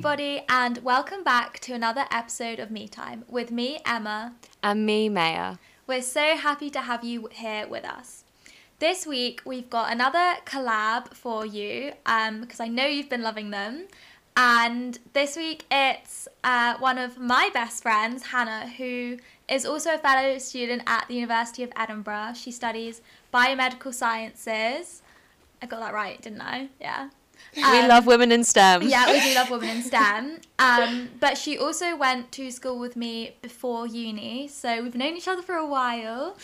everybody, and welcome back to another episode of Me Time with me, Emma. And me, Maya. We're so happy to have you here with us. This week, we've got another collab for you um, because I know you've been loving them. And this week, it's uh, one of my best friends, Hannah, who is also a fellow student at the University of Edinburgh. She studies biomedical sciences. I got that right, didn't I? Yeah. We love women in STEM. Yeah, we do love women in STEM. Um, but she also went to school with me before uni, so we've known each other for a while.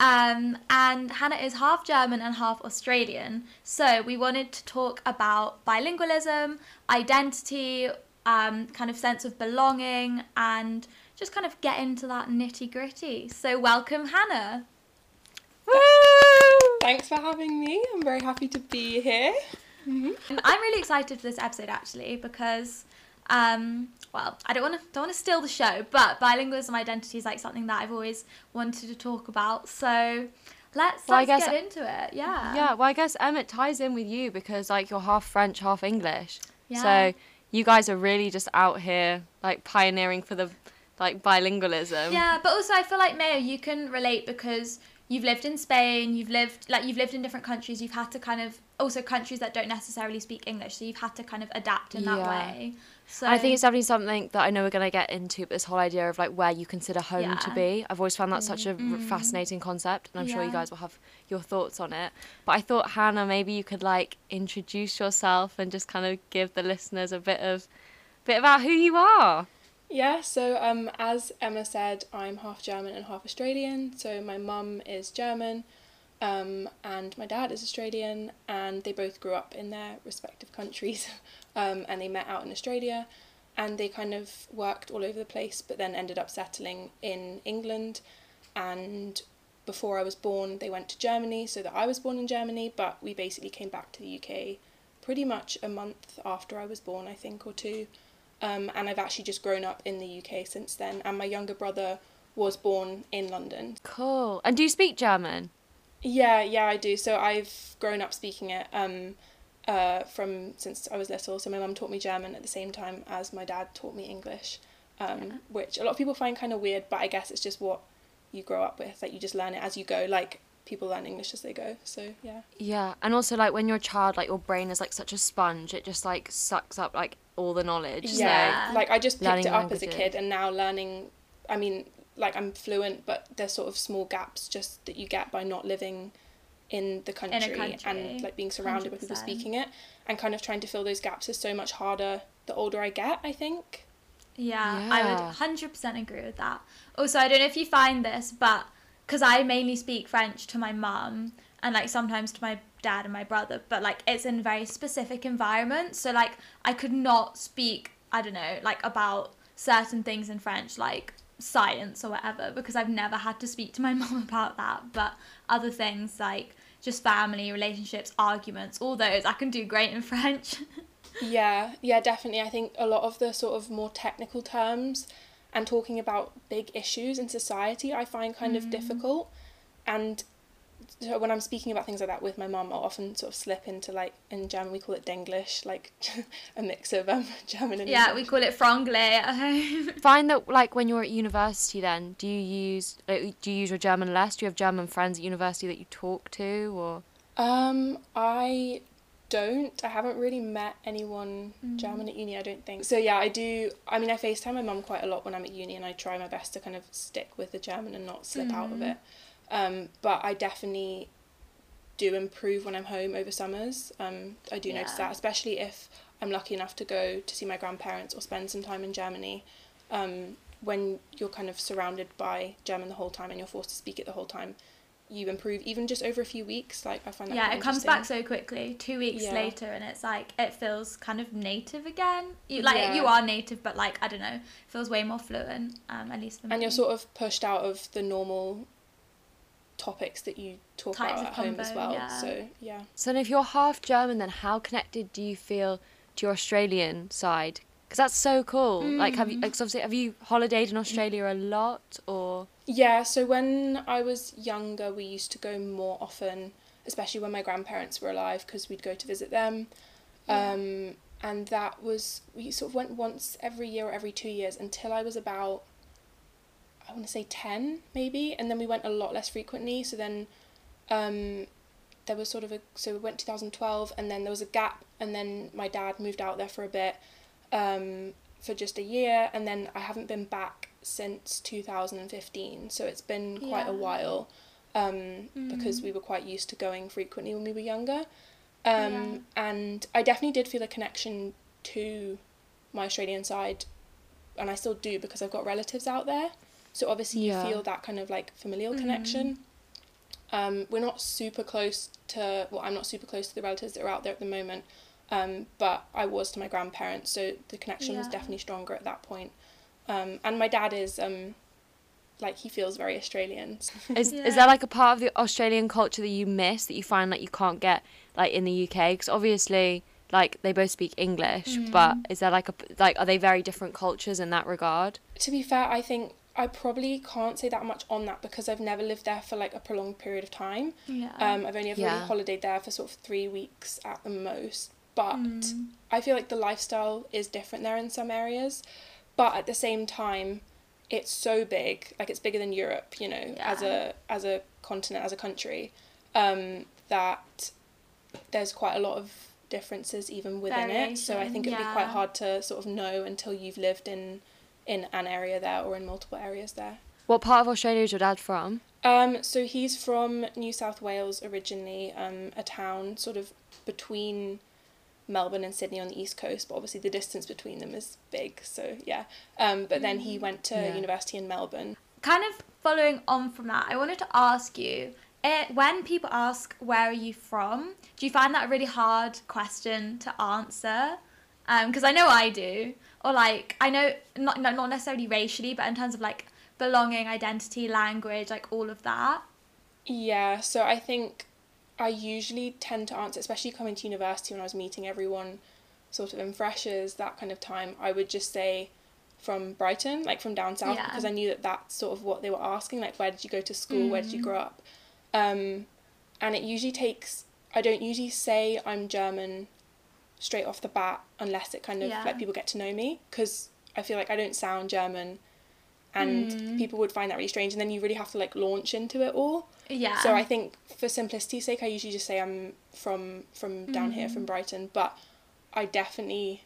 Um, and Hannah is half German and half Australian. So we wanted to talk about bilingualism, identity, um, kind of sense of belonging, and just kind of get into that nitty gritty. So welcome, Hannah. Woo! Thanks for having me. I'm very happy to be here. Mm-hmm. I'm really excited for this episode actually because, um, well, I don't want to don't want to steal the show, but bilingualism identity is like something that I've always wanted to talk about. So let's Well, let's guess- get into it. Yeah. Yeah, well, I guess Emmett ties in with you because like you're half French, half English. Yeah. So you guys are really just out here like pioneering for the like bilingualism. Yeah, but also I feel like Maya, you can relate because you've lived in Spain, you've lived like you've lived in different countries, you've had to kind of also countries that don't necessarily speak English, so you've had to kind of adapt in that Yeah. way. So I think it's definitely something that I know we're going to get into, but this whole idea of like where you consider home to Yeah. be. I've always found that such a Mm. fascinating concept, and I'm sure you guys will have your thoughts on it. But I thought, Hannah, maybe you could like introduce yourself and just kind of give the listeners a bit of bit about who you are. Yeah, so um, as Emma said, I'm half German and half Australian. So my mum is German, um, and my dad is Australian, and they both grew up in their respective countries, um, and they met out in Australia, and they kind of worked all over the place, but then ended up settling in England, and before I was born, they went to Germany, so that I was born in Germany, but we basically came back to the UK pretty much a month after I was born, I think, or two. Um, and I've actually just grown up in the UK since then. And my younger brother was born in London. Cool. And do you speak German? Yeah, yeah, I do. So I've grown up speaking it um, uh, from since I was little. So my mum taught me German at the same time as my dad taught me English, um, Yeah. which a lot of people find kind of weird, but I guess it's just what you grow up with. Like you just learn it as you go. Like people learn English as they go. So yeah. Yeah, and also like when you're a child, like your brain is like such a sponge. It just like sucks up like all the knowledge. Yeah. Yeah, like I just picked it up as a kid, and now learning. I mean, like I'm fluent, but there's sort of small gaps just that you get by not living in the country, country, and like being surrounded by people 100%. speaking it, and kind of trying to fill those gaps is so much harder the older I get. I think. Yeah, I would 100% agree with that. Also, I don't know if you find this, but because I mainly speak French to my mum and like sometimes to my dad and my brother, but like it's in very specific environments. So, like, I could not speak, I don't know, like about certain things in French, like science or whatever, because I've never had to speak to my mum about that. But other things like just family, relationships, arguments, all those, I can do great in French. Yeah, yeah, definitely. I think a lot of the sort of more technical terms and talking about big issues in society, I find kind of mm. difficult. And so when I'm speaking about things like that with my mum, I'll often sort of slip into like in German we call it Denglish, like a mix of um, German and yeah, we call it franglais at home. Find that like when you're at university, then do you use like, do you use your German less? Do you have German friends at university that you talk to, or Um, I don't. I haven't really met anyone German at uni. I don't think. So yeah, I do. I mean, I Facetime my mum quite a lot when I'm at uni, and I try my best to kind of stick with the German and not slip out of it. Um, but I definitely do improve when I'm home over summers. Um, I do notice that, especially if I'm lucky enough to go to see my grandparents or spend some time in Germany. Um, when you're kind of surrounded by German the whole time and you're forced to speak it the whole time, you improve even just over a few weeks. Like I find that yeah, it comes back so quickly. Two weeks Yeah. later, and it's like it feels kind of native again. You like Yeah. you are native, but like I don't know, feels way more fluent. Um, at least for me. and you're sort of pushed out of the normal topics that you talk Types about of at home as well. yeah. So yeah. so? Then if you're half German, then how connected do you feel to your Australian side? Because that's so cool. Like, have you? Like, 'cause obviously, have you holidayed in Australia a lot, or? Yeah, so when I was younger, we used to go more often, especially when my grandparents were alive, because we'd go to visit them. Um, and that was we sort of went once every year or every two years until I was about I want to say 10 maybe and then we went a lot less frequently so then um, there was sort of a so we went 2012 and then there was a gap and then my dad moved out there for a bit um, for just a year and then I haven't been back since 2015 so it's been quite Yeah. a while um, because Mm. we were quite used to going frequently when we were younger um, and I definitely did feel a connection to my Australian side and I still do because I've got relatives out there so obviously Yeah. you feel that kind of like familial Mhm. connection um, we're not super close to well I'm not super close to the relatives that are out there at the moment um, but I was to my grandparents so the connection was definitely stronger at that point um, and my dad is um, like he feels very Australian Is Yeah. is there like a part of the Australian culture that you miss that you find like you can't get like in the UK? Because obviously, like they both speak English, but Mm. is there like a like are they very different cultures in that regard? to be fair, I think I probably can't say that much on that because I've never lived there for like a prolonged period of time. Yeah. Um, I've only ever Yeah. really holidayed there for sort of three weeks at the most. But Mm. I feel like the lifestyle is different there in some areas. But at the same time, it's so big, like it's bigger than Europe, you know, as a as a continent, as a country, um, that there's quite a lot of differences even within it. So I think it'd be quite hard to sort of know until you've lived in in an area there or in multiple areas there. What part of Australia is your dad from? Um, so he's from New South Wales originally, um, a town sort of between Melbourne and Sydney on the east coast, but obviously the distance between them is big. So yeah, um, but then he went to Yeah. university in Melbourne. kind of following on from that, I wanted to ask you eh, when people ask where are you from, do you find that a really hard question to answer? Because I know I do, or like I know not no, not necessarily racially, but in terms of like belonging, identity, language, like all of that. Yeah, so I think I usually tend to answer, especially coming to university when I was meeting everyone, sort of in freshers that kind of time. I would just say from Brighton, like from down south, Yeah. because I knew that that's sort of what they were asking, like where did you go to school, where did you Mm. grow up, um, and it usually takes. I don't usually say I'm German straight off the bat unless it kind of Yeah. like people get to know me because I feel like I don't sound German. And Mm. people would find that really strange, and then you really have to like launch into it all. Yeah. So I think for simplicity's sake, I usually just say I'm from from down here Mm. from Brighton, but I definitely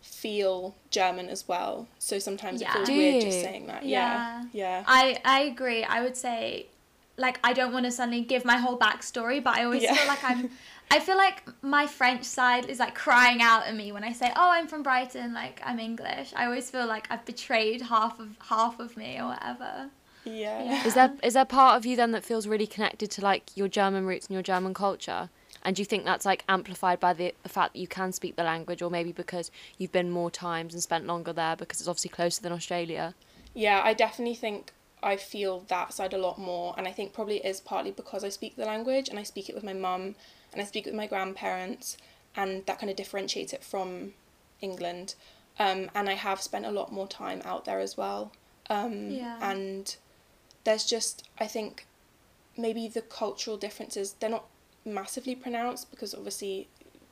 feel German as well. So sometimes Yeah. it feels Do weird just saying that. Yeah. Yeah. I I agree. I would say, like, I don't want to suddenly give my whole backstory, but I always Yeah. feel like I'm. I feel like my French side is like crying out at me when I say, "Oh, I'm from Brighton." Like I'm English. I always feel like I've betrayed half of half of me or whatever. Yeah. Yeah. Is there is there part of you then that feels really connected to like your German roots and your German culture? And do you think that's like amplified by the, the fact that you can speak the language, or maybe because you've been more times and spent longer there because it's obviously closer than Australia? Yeah, I definitely think I feel that side a lot more, and I think probably it is partly because I speak the language and I speak it with my mum and I speak with my grandparents, and that kind of differentiates it from England. Um, and I have spent a lot more time out there as well. Um, Yeah. And there's just, I think, maybe the cultural differences, they're not massively pronounced because obviously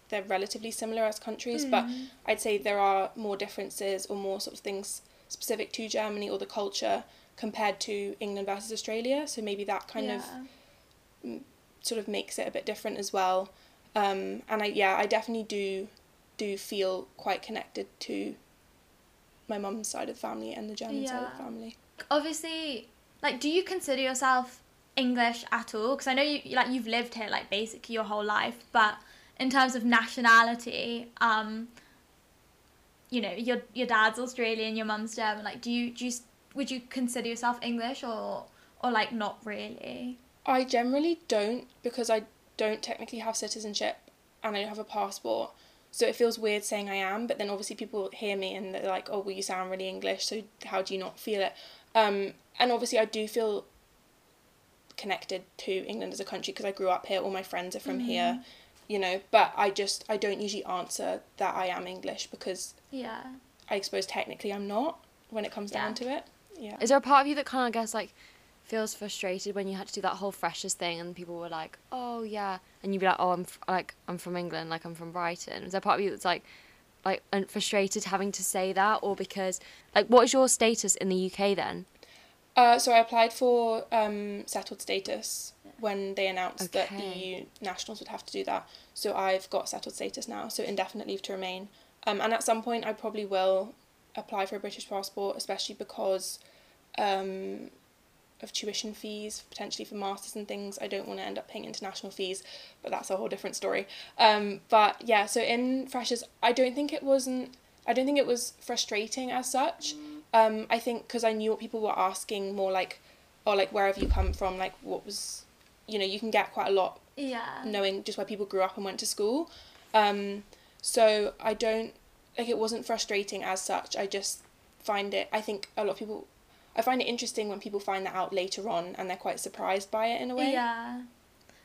they're relatively similar as countries, but Mm. I'd say there are more differences or more sort of things specific to Germany or the culture compared to England versus Australia. So maybe that kind of Yeah. Sort of makes it a bit different as well. Um, and I yeah, I definitely do do feel quite connected to my mum's side of the family and the German side of the family. obviously like do you consider yourself english at all because i know you like you've lived here like basically your whole life but in terms of nationality um you know your your dad's australian your mum's german like do you do you would you consider yourself english or or like not really I generally don't because I don't technically have citizenship and I don't have a passport. So it feels weird saying I am, but then obviously people hear me and they're like, "Oh, well, you sound really English. So how do you not feel it?" Um, and obviously I do feel connected to England as a country because I grew up here. All my friends are from here, you know. But I just I don't usually answer that I am English because yeah I suppose technically I'm not when it comes down to it. Yeah. Is there a part of you that kind of guess like feels frustrated when you had to do that whole freshers thing and people were like, "Oh yeah," and you'd be like, "Oh, I'm f- like I'm from England, like I'm from Brighton." Is there part of you that's like like and frustrated having to say that, or because like what is your status in the UK then? Uh, so I applied for um, settled status when they announced that the EU nationals would have to do that. So I've got settled status now, so indefinite leave to remain. Um, and at some point I probably will apply for a British passport, especially because um, of tuition fees, potentially for masters and things. I don't want to end up paying international fees, but that's a whole different story. Um, but yeah, so in freshers, I don't think it wasn't. I don't think it was frustrating as such. Um, I think because I knew what people were asking, more like, or like where have you come from? Like what was, you know, you can get quite a lot Yeah. knowing just where people grew up and went to school. Um, so I don't like it wasn't frustrating as such. I just find it. I think a lot of people. I find it interesting when people find that out later on and they're quite surprised by it in a way. Yeah.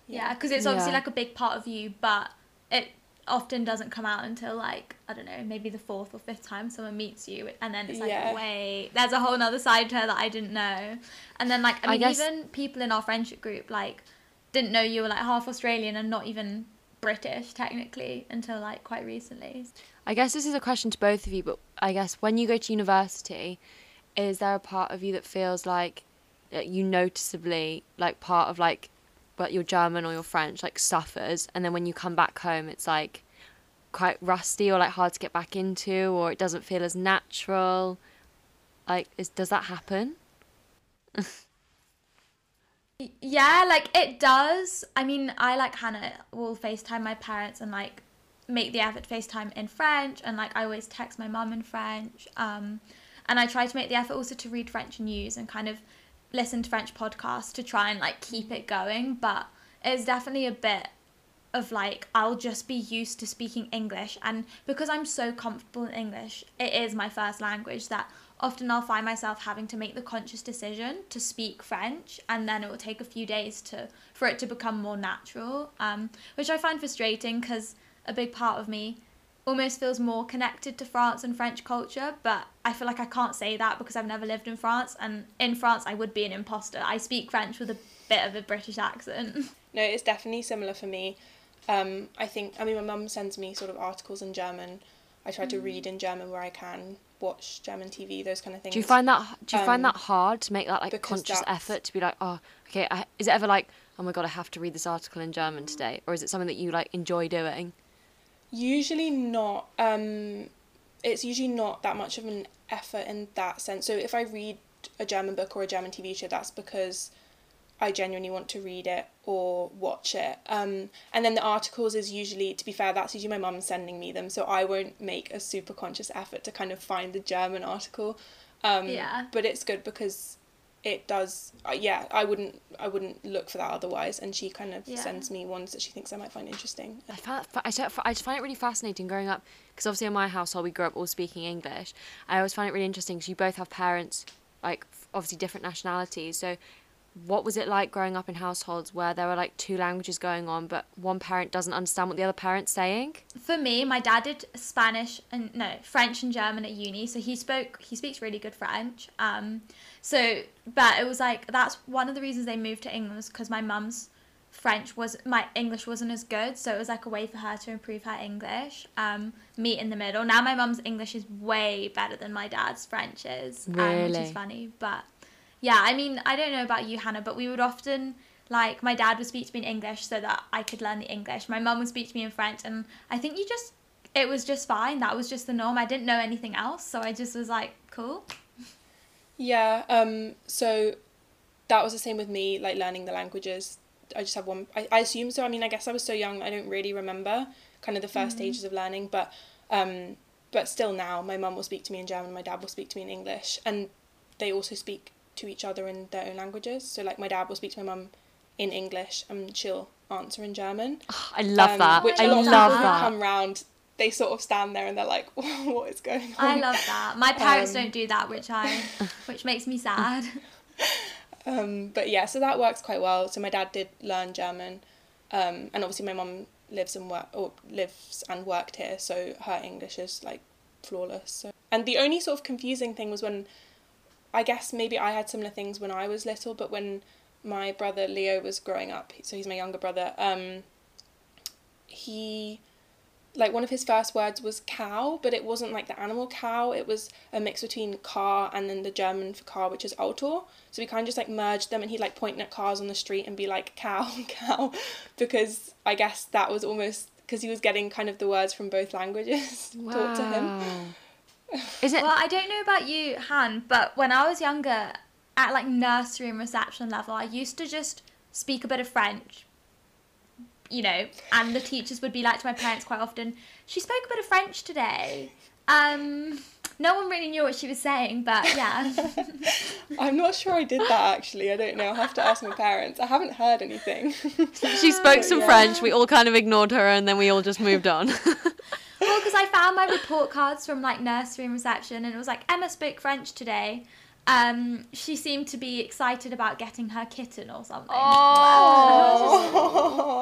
Yeah, because it's obviously Yeah. like a big part of you, but it often doesn't come out until like I don't know, maybe the fourth or fifth time someone meets you, and then it's like, Yeah. wait, there's a whole other side to her that I didn't know, and then like I I mean, guess- even people in our friendship group like didn't know you were like half Australian and not even British technically until like quite recently. I guess this is a question to both of you, but I guess when you go to university, is there a part of you that feels like you noticeably like part of like but your German or your French like suffers and then when you come back home it's like quite rusty or like hard to get back into or it doesn't feel as natural. Like is does that happen? Yeah, like it does. I mean, I like Hannah will FaceTime my parents and like make the effort FaceTime in French and like I always text my mum in French. Um and I try to make the effort also to read French news and kind of listen to French podcasts to try and like keep it going, but it's definitely a bit of like I'll just be used to speaking English. And because I'm so comfortable in English, it is my first language that often I'll find myself having to make the conscious decision to speak French. And then it will take a few days to for it to become more natural um, which I find frustrating because a big part of me almost feels more connected to France and French culture. But I feel like I can't say that because I've never lived in France and in France I would be an imposter I speak French with a bit of a British accent No, it's definitely similar for me. Um, I think, I mean, my mum sends me sort of articles in German. I try to Mm. read in German where I can, watch German TV, those kind of things. Do you find that do you find Um, that hard to make that like conscious that's- effort to be like, oh, okay, I, is it ever like, oh my god, I have to read this article in German today, or is it something that you like enjoy doing? Usually not. Um, it's usually not that much of an effort in that sense. So if I read a German book or a German TV show, that's because I genuinely want to read it or watch it. Um, and then the articles is usually, to be fair, that's usually my mum sending me them. So I won't make a super conscious effort to kind of find the German article. Um, Yeah. But it's good because it does. Uh, yeah, I wouldn't. I wouldn't look for that otherwise. And she kind of Yeah. sends me ones that she thinks I might find interesting. I found, I, just- find it really fascinating growing up because obviously in my household we grew up all speaking English. I always find it really interesting because you both have parents like obviously different nationalities. So, what was it like growing up in households where there were like two languages going on, but one parent doesn't understand what the other parent's saying? for me, my dad did Spanish and no French and German at uni, so he spoke he speaks really good French. Um, so but it was like that's one of the reasons they moved to England was because my mum's French was my English wasn't as good, so it was like a way for her to improve her English. Um, meet in the middle. Now my mum's English is way better than my dad's French is, um, which is funny. But yeah, I mean I don't know about you, Hannah, but we would often like my dad would speak to me in English so that I could learn the English. My mum would speak to me in French, and I think you just it was just fine. That was just the norm. I didn't know anything else, so I just was like, cool. Yeah, um, so that was the same with me, like learning the languages. I just have one, I, I assume so. I mean, I guess I was so young, I don't really remember kind of the 1st stages of learning, but um, but still now, my mum will speak to me in German, my dad will speak to me in English, and they also speak to each other in their own languages. So, like, my dad will speak to my mum in English, and she'll answer in German. I love Um, that. Which I a lot of love people that. come round, they sort of stand there and they're like, what is going on? I love that. My parents Um, don't do that, which I which makes me sad. Um, but yeah, so that works quite well. So my dad did learn German, um, and obviously my mum lives and work or lives and worked here, so her English is like flawless. So. And the only sort of confusing thing was when, I guess maybe I had similar things when I was little, but when my brother Leo was growing up, so he's my younger brother. Um, he like one of his first words was cow, but it wasn't like the animal cow. It was a mix between car and then the German for car, which is Auto. So we kind of just like merged them, and he'd like point at cars on the street and be like cow, cow, because I guess that was almost because he was getting kind of the words from both languages taught to him. Is it? Well, I don't know about you, Han, but when I was younger, at like nursery and reception level, I used to just speak a bit of French. You know, and the teachers would be like to my parents quite often, she spoke a bit of French today. Um, no one really knew what she was saying, but yeah. I'm not sure I did that actually. I don't know. I'll have to ask my parents. I haven't heard anything. she spoke some Yeah. French. We all kind of ignored her, and then we all just moved on. Well, because I found my report cards from like nursery and reception, and it was like Emma spoke French today. Um, she seemed to be excited about getting her kitten or something. Oh.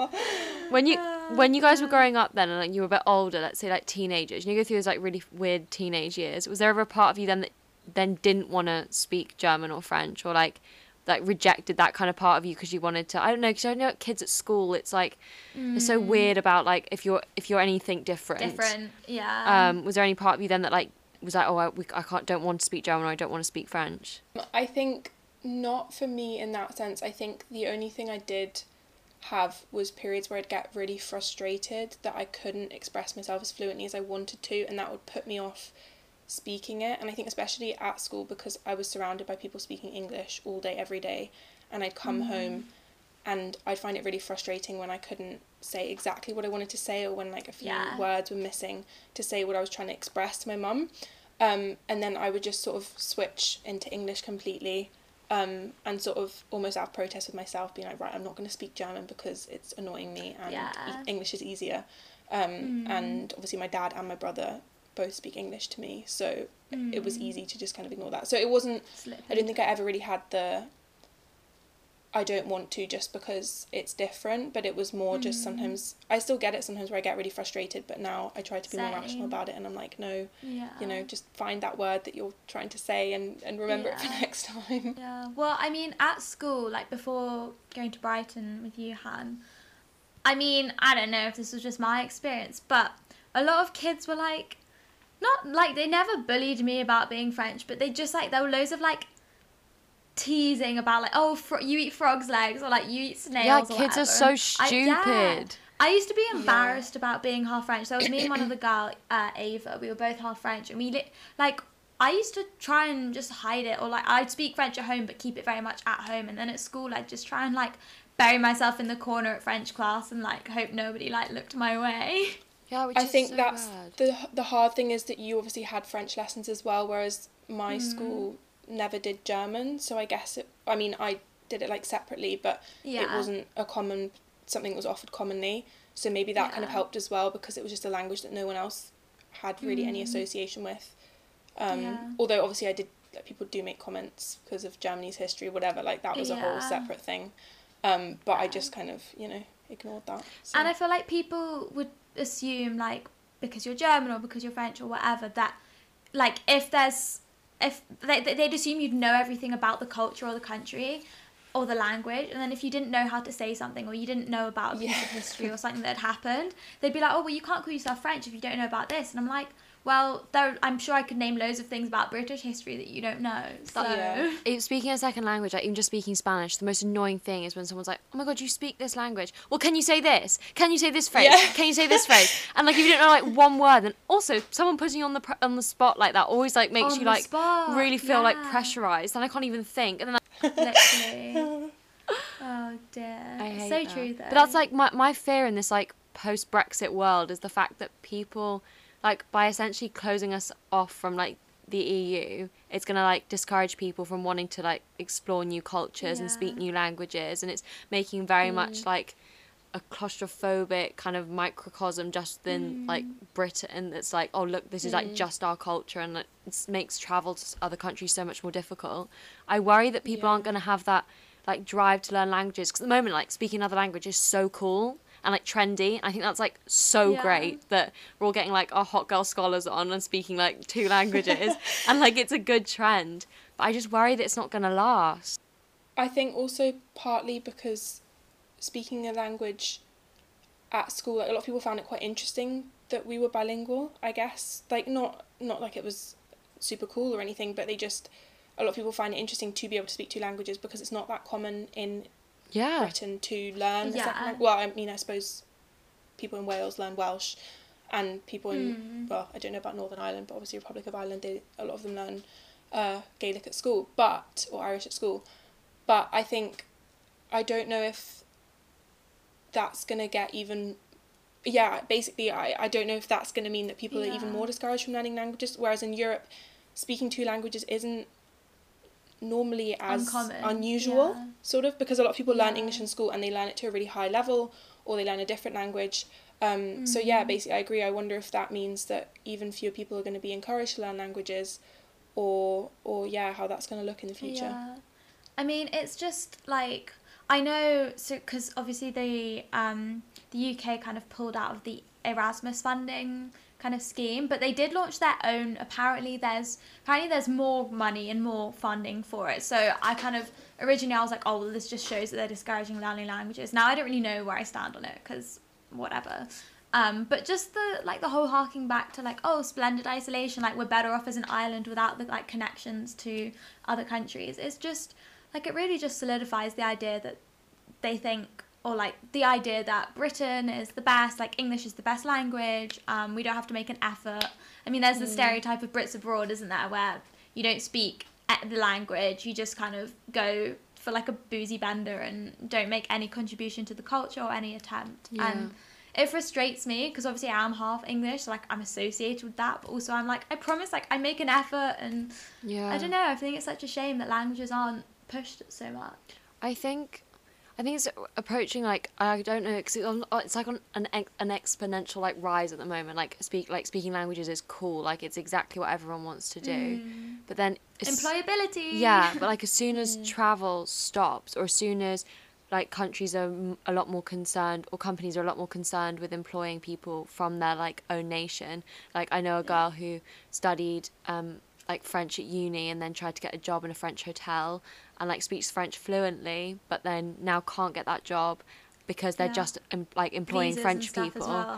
when you when you guys were growing up then and like you were a bit older let's say like teenagers and you go through those like really weird teenage years was there ever a part of you then that then didn't want to speak german or french or like like rejected that kind of part of you because you wanted to i don't know because i know kids at school it's like it's so weird about like if you're if you're anything different Different, yeah. um was there any part of you then that like was like oh i, we, I can't don't want to speak german or i don't want to speak french I think not for me in that sense. I think the only thing I did have was periods where I'd get really frustrated that I couldn't express myself as fluently as I wanted to, and that would put me off speaking it. And I think, especially at school, because I was surrounded by people speaking English all day, every day, and I'd come home and I'd find it really frustrating when I couldn't say exactly what I wanted to say, or when like a few Yeah. words were missing to say what I was trying to express to my mum. Um, and then I would just sort of switch into English completely um, and sort of almost out of protest with myself, being like, right, I'm not going to speak German because it's annoying me and Yeah. English is easier. Um, And obviously, my dad and my brother both speak English to me, so it was mm. easy to just kind of ignore that. So it wasn't, Slip I don't think I ever really had the I don't want to just because it's different, but it was more just mm. sometimes I still get it sometimes where I get really frustrated, but now I try to be more rational about it and I'm like, no, Yeah. you know, just find that word that you're trying to say and, and remember it for next time. Yeah. Well, I mean, at school, like before going to Brighton with you, Han, I mean, I don't know if this was just my experience, but a lot of kids were like, not like they never bullied me about being French, but they just like there were loads of like teasing about like, oh, fro- you eat frogs' legs or like you eat snails. yeah or kids are whatever. so I- yeah. stupid I used to be embarrassed about being half French. There was me and one other girl, uh, Ava. We were both half French, and we li- like. I used to try and just hide it, or like I'd speak French at home, but keep it very much at home. And then at school, I'd just try and like bury myself in the corner at French class and like hope nobody like looked my way. yeah which I is think so that's bad. the the hard thing is that you obviously had French lessons as well, whereas my Mm. school never did German. So I guess it. I mean, I did it like separately, but it wasn't a common something that was offered commonly. So maybe that kind of helped as well because it was just a language that no one else had really any association with. Um, Mm. Yeah. Although obviously I did. Like, people do make comments because of Germany's history, whatever. Like that was a whole separate thing. Um, but I just kind of you know ignored that. So. And I feel like people would assume like because you're German or because you're French or whatever that like if there's if they they- they'd assume you'd know everything about the culture or the country or the language and then if you didn't know how to say something or you didn't know about a piece Yeah. of history or something that had happened they'd be like oh well you can't call yourself French if you don't know about this and I'm like well there I'm sure I could name loads of things about British history that you don't know so Yeah. It- speaking a second language, like even just speaking Spanish, the most annoying thing is when someone's like, "Oh my god, you speak this language. Well, can you say this? Can you say this phrase? Yeah. Can you say this phrase?" And like if you don't know like one word, then also someone putting you on the pr- on the spot like that always like makes On you like spot, really feel like pressurized, and I can't even think. And then literally oh dear I hate so that. true though But that's like my my fear in this like post Brexit world is the fact that people like by essentially closing us off from like the EU, it's gonna like discourage people from wanting to like explore new cultures and speak new languages, and it's making very mm. much like a claustrophobic kind of microcosm just in like mm. Britain. That's like, oh look, this is like just our culture, and it makes travel to other countries so much more difficult. I worry that people Yeah. aren't gonna have that like drive to learn languages because at the moment like speaking another language is so cool and like trendy i think that's like so Yeah. great that we're all getting like our hot girl scholars on and speaking like two languages and like it's a good trend but i just worry that it's not going to last I think also partly because speaking a language at school, like a lot of people found it quite interesting that we were bilingual. I guess like not not like it was super cool or anything, but they just a lot of people find it interesting to be able to speak two languages because it's not that common in Yeah. Britain to learn Yeah. language. Well, I mean, I suppose people in Wales learn Welsh, and people in Mm. well, I don't know about Northern Ireland, but obviously Republic of Ireland, they a lot of them learn uh, Gaelic at school, but or Irish at school, but I think I don't know if that's gonna get even. Yeah, basically, I, I don't know if that's going to mean that people are even more discouraged from learning languages. Whereas in Europe, speaking two languages isn't normally as Uncommon, unusual, yeah. sort of, because a lot of people learn English in school and they learn it to a really high level or they learn a different language. Um, So, yeah, Mm. basically, I agree. I wonder if that means that even fewer people are going to be encouraged to learn languages or, or yeah, how that's going to look in the future. Yeah. I mean, it's just like I know so because obviously the um the UK kind of pulled out of the Erasmus funding kind of scheme, but they did launch their own. Apparently, there's apparently there's more money and more funding for it. So I kind of originally I was like, oh, well, this just shows that they're discouraging learning languages. Now I don't really know where I stand on it because whatever. Um, but just the like the whole harking back to like oh splendid isolation like we're better off as an island without the like connections to other countries it's just like it really just solidifies the idea that they think or like the idea that Britain is the best like English is the best language um, we don't have to make an effort I mean there's the stereotype of Brits abroad isn't there where you don't speak the language you just kind of go for like a boozy bender and don't make any contribution to the culture or any attempt Yeah. and it frustrates me because obviously I am half English, so like I'm associated with that, but also I'm like I promise like I make an effort and Yeah. I don't know. I think it's such a shame that languages aren't pushed so much. I think, I think it's approaching like I don't know because it's, on- uh, it's like on an an exponential like rise at the moment. Like speak like speaking languages is cool. Like it's exactly what everyone wants to do. Mm. But then Employability. yeah, but like as soon as mm. travel stops, or as soon as like countries are a lot more concerned, or companies are a lot more concerned with employing people from their like own nation. Like I know a girl who studied um, like French at uni and then tried to get a job in a French hotel and like speaks French fluently, but then now can't get that job because they're Yeah. just em- like employing Visas French people. well.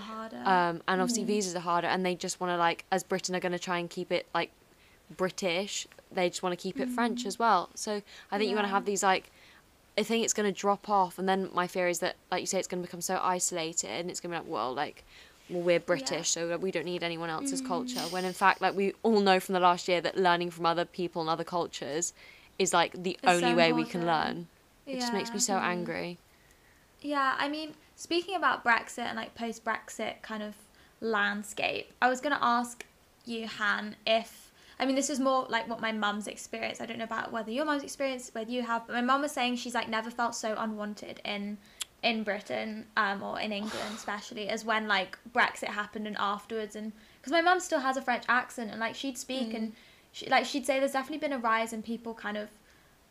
Um, and obviously visas are harder, and they just want to like, as Britain are going to try and keep it like British, they just want to keep it French as well. So I think you're going to have these like, I think it's going to drop off, and then my fear is that, like you say, it's going to become so isolated, and it's going to be like, well, like, well, we're British, so we don't need anyone else's culture. When in fact, like we all know from the last year that learning from other people and other cultures is like the It's only so way we can important. learn. It just makes me so angry. Yeah, I mean, speaking about Brexit and like post Brexit kind of landscape, I was going to ask you, Han, if. I mean, this is more like what my mum's experience. I don't know about whether your mum's experience, whether you have, but my mum was saying she's like never felt so unwanted in in Britain um, or in England, especially as when like Brexit happened and afterwards, and because my mum still has a French accent and like she'd speak and she like she'd say there's definitely been a rise in people kind of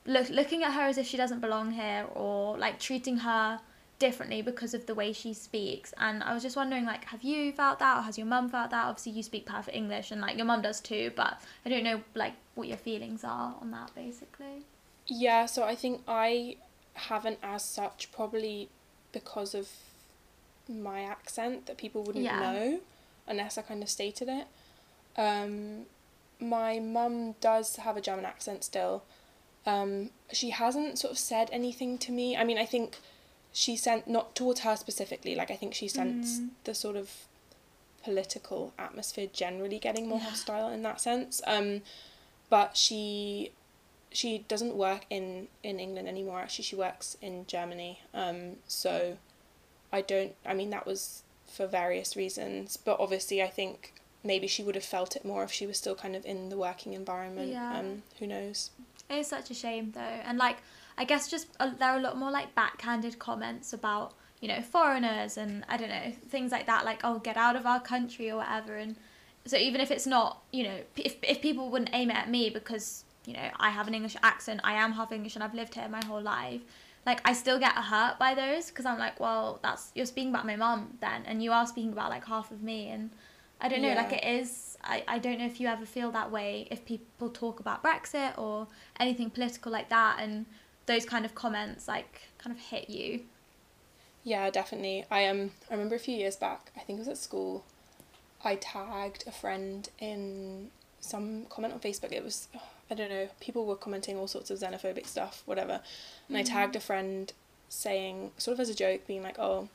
look looking at her as if she doesn't belong here or like treating her differently because of the way she speaks and i was just wondering like have you felt that or has your mum felt that obviously you speak perfect english and like your mum does too but i don't know like what your feelings are on that basically Yeah, so I think I haven't as such probably because of my accent that people wouldn't Yeah. know unless I kind of stated it. Um, my mum does have a German accent still. Um, she hasn't sort of said anything to me. I mean, I think she sent not towards her specifically. Like I think she sensed Mm. the sort of political atmosphere generally getting more Yeah. hostile in that sense. Um, but she she doesn't work in in England anymore. Actually, she works in Germany. Um, so I don't. I mean, that was for various reasons, but obviously, I think maybe she would have felt it more if she was still kind of in the working environment. Yeah. Um, who knows? it is such a shame though and like i guess just uh, there are a lot more like backhanded comments about you know foreigners and i don't know things like that like oh get out of our country or whatever and so even if it's not you know if, if people wouldn't aim it at me because you know i have an english accent i am half english and i've lived here my whole life like i still get hurt by those because i'm like well that's you're speaking about my mom then and you are speaking about like half of me and i don't know like it is I, I don't know if you ever feel that way if people talk about brexit or anything political like that and those kind of comments like kind of hit you Yeah, definitely. I um I remember a few years back. I think it was at school. I tagged a friend in some comment on Facebook. It was I don't know. People were commenting all sorts of xenophobic stuff, whatever, and I tagged a friend saying, sort of as a joke, being like, "Oh,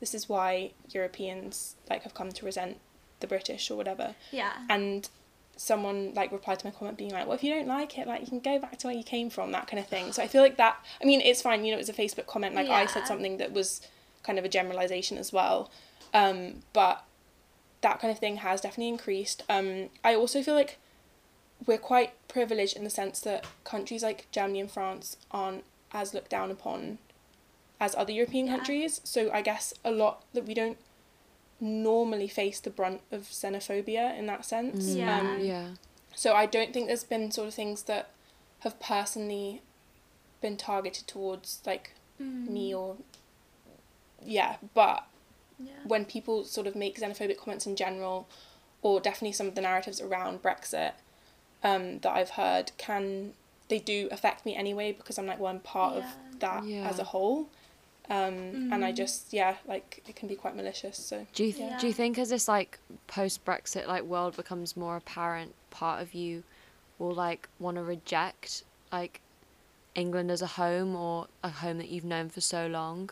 this is why Europeans like have come to resent the British or whatever." Yeah. and someone like replied to my comment being like well if you don't like it like you can go back to where you came from that kind of thing so i feel like that i mean it's fine you know it was a facebook comment like i said something that was kind of a generalization as well um, but that kind of thing has definitely increased um, i also feel like we're quite privileged in the sense that countries like germany and france aren't as looked down upon as other european Yeah. countries so i guess a lot that we don't normally face the brunt of xenophobia in that sense Mm, Yeah. um, yeah. so I don't think there's been sort of things that have personally been targeted towards like Mm. me or yeah, but Yeah. when people sort of make xenophobic comments in general, or definitely some of the narratives around Brexit um, that I've heard can they do affect me anyway because I'm like well I'm part Yeah. of that Yeah. as a whole. Um, and I Mm. just yeah like it can be quite malicious so Do you th- Yeah. do you think as this like post Brexit like world becomes more apparent, part of you will like want to reject like England as a home or a home that you've known for so long?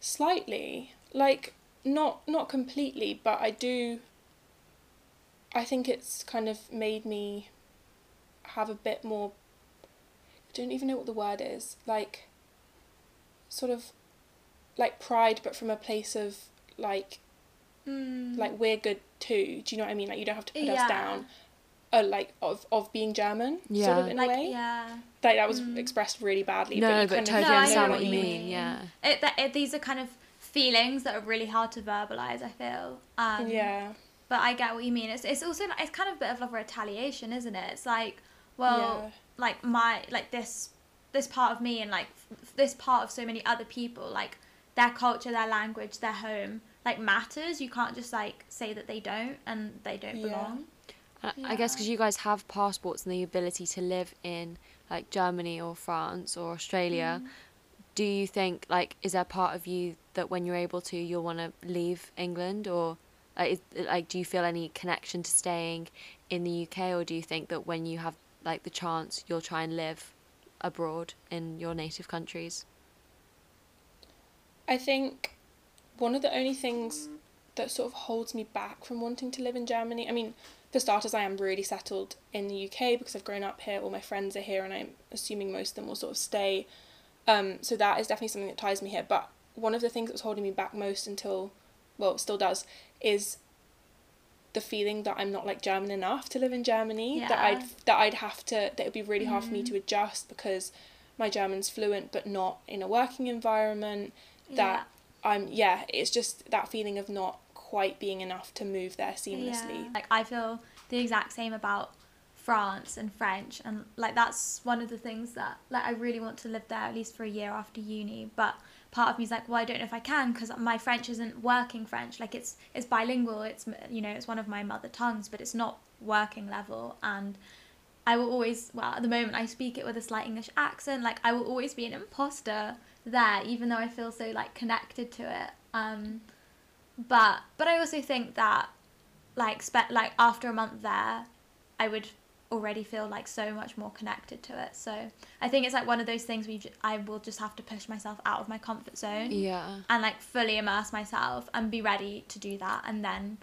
slightly like not not completely but i do i think it's kind of made me have a bit more i don't even know what the word is like sort of like pride but from a place of like Mm. like we're good too do you know what i mean like you don't have to put Yeah. us down uh, like of, of being german sort of Yeah. in like a way yeah. like that was Mm. expressed really badly No, but you but kind totally of No, understand what you mean. mean. Yeah. It, that, it, these are kind of feelings that are really hard to verbalize. I feel. Um, yeah But I get what you mean. It's it's also like, it's kind of a bit of like a retaliation, isn't it? It's like, well, Yeah. like my like this this part of me and like this part of so many other people, like their culture, their language, their home, like matters. You can't just like say that they don't and they don't Yeah. belong. I I guess because you guys have passports and the ability to live in like Germany or France or Australia, Mm. do you think like is there part of you that when you're able to you'll want to leave England or like is, like do you feel any connection to staying in the UK or do you think that when you have like the chance you'll try and live abroad in your native countries? I think one of the only things that sort of holds me back from wanting to live in Germany, I mean, for starters, I am really settled in the UK because I've grown up here, all my friends are here, and I'm assuming most of them will sort of stay. Um, so that is definitely something that ties me here. But one of the things that was holding me back most until, well, still does, is the feeling that I'm not like German enough to live in Germany. That I'd that I'd have to that it would be really hard for me Mhm. to adjust because my German's fluent but not in a working environment that I'm yeah, it's just that feeling of not quite being enough to move there seamlessly. Yeah. Like I feel the exact same about France and French and like that's one of the things that like I really want to live there at least for a year after uni but part of me is like well I don't know if I can because my French isn't working French. Like it's it's bilingual it's you know it's one of my mother tongues but it's not working level. And I will always well at the moment I speak it with a slight English accent. Like I will always be an imposter there even though I feel so like connected to it. Um but but I also think that like spe- like after a month there I would already feel like so much more connected to it so I think it's like one of those things we I will just have to push myself out of my comfort zone Yeah. and like fully immerse myself and be ready to do that and then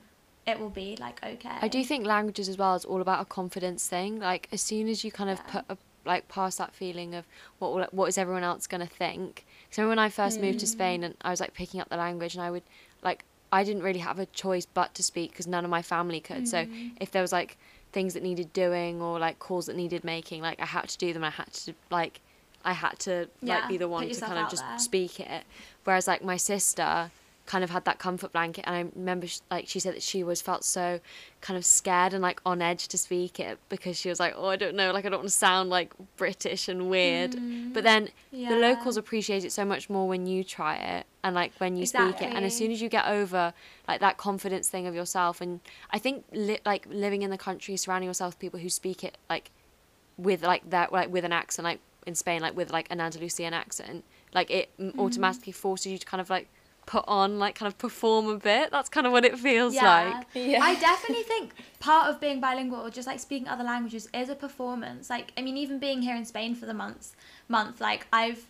it will be like okay I do think languages as well is all about a confidence thing. Like as soon as you kind of Yeah. put a, like past that feeling of what will, what is everyone else gonna think. So when I first moved to Mm. Spain and I was like picking up the language and I would like I didn't really have a choice but to speak because none of my family could. So Mhm. if there was like things that needed doing or like calls that needed making, like I had to do them. I had to like I had to like Yeah, be the one to kind of just there. speak it. Whereas like my sister kind of had that comfort blanket and I remember sh- like she said that she was felt so kind of scared and like on edge to speak it because she was like oh I don't know like I don't want to sound like British and weird Mm. but then the locals appreciate it so much more when you try it and like when you speak it and as soon as you get over like that confidence thing of yourself and I think li- like living in the country surrounding yourself with people who speak it like with like that like with an accent like in Spain like with like an Andalusian accent like it Mm-hmm. automatically forces you to kind of like put on, like kind of perform a bit. That's kind of what it feels like. Yeah. I definitely think part of being bilingual or just like speaking other languages is a performance. Like, I mean, even being here in Spain for the months, month, like I've,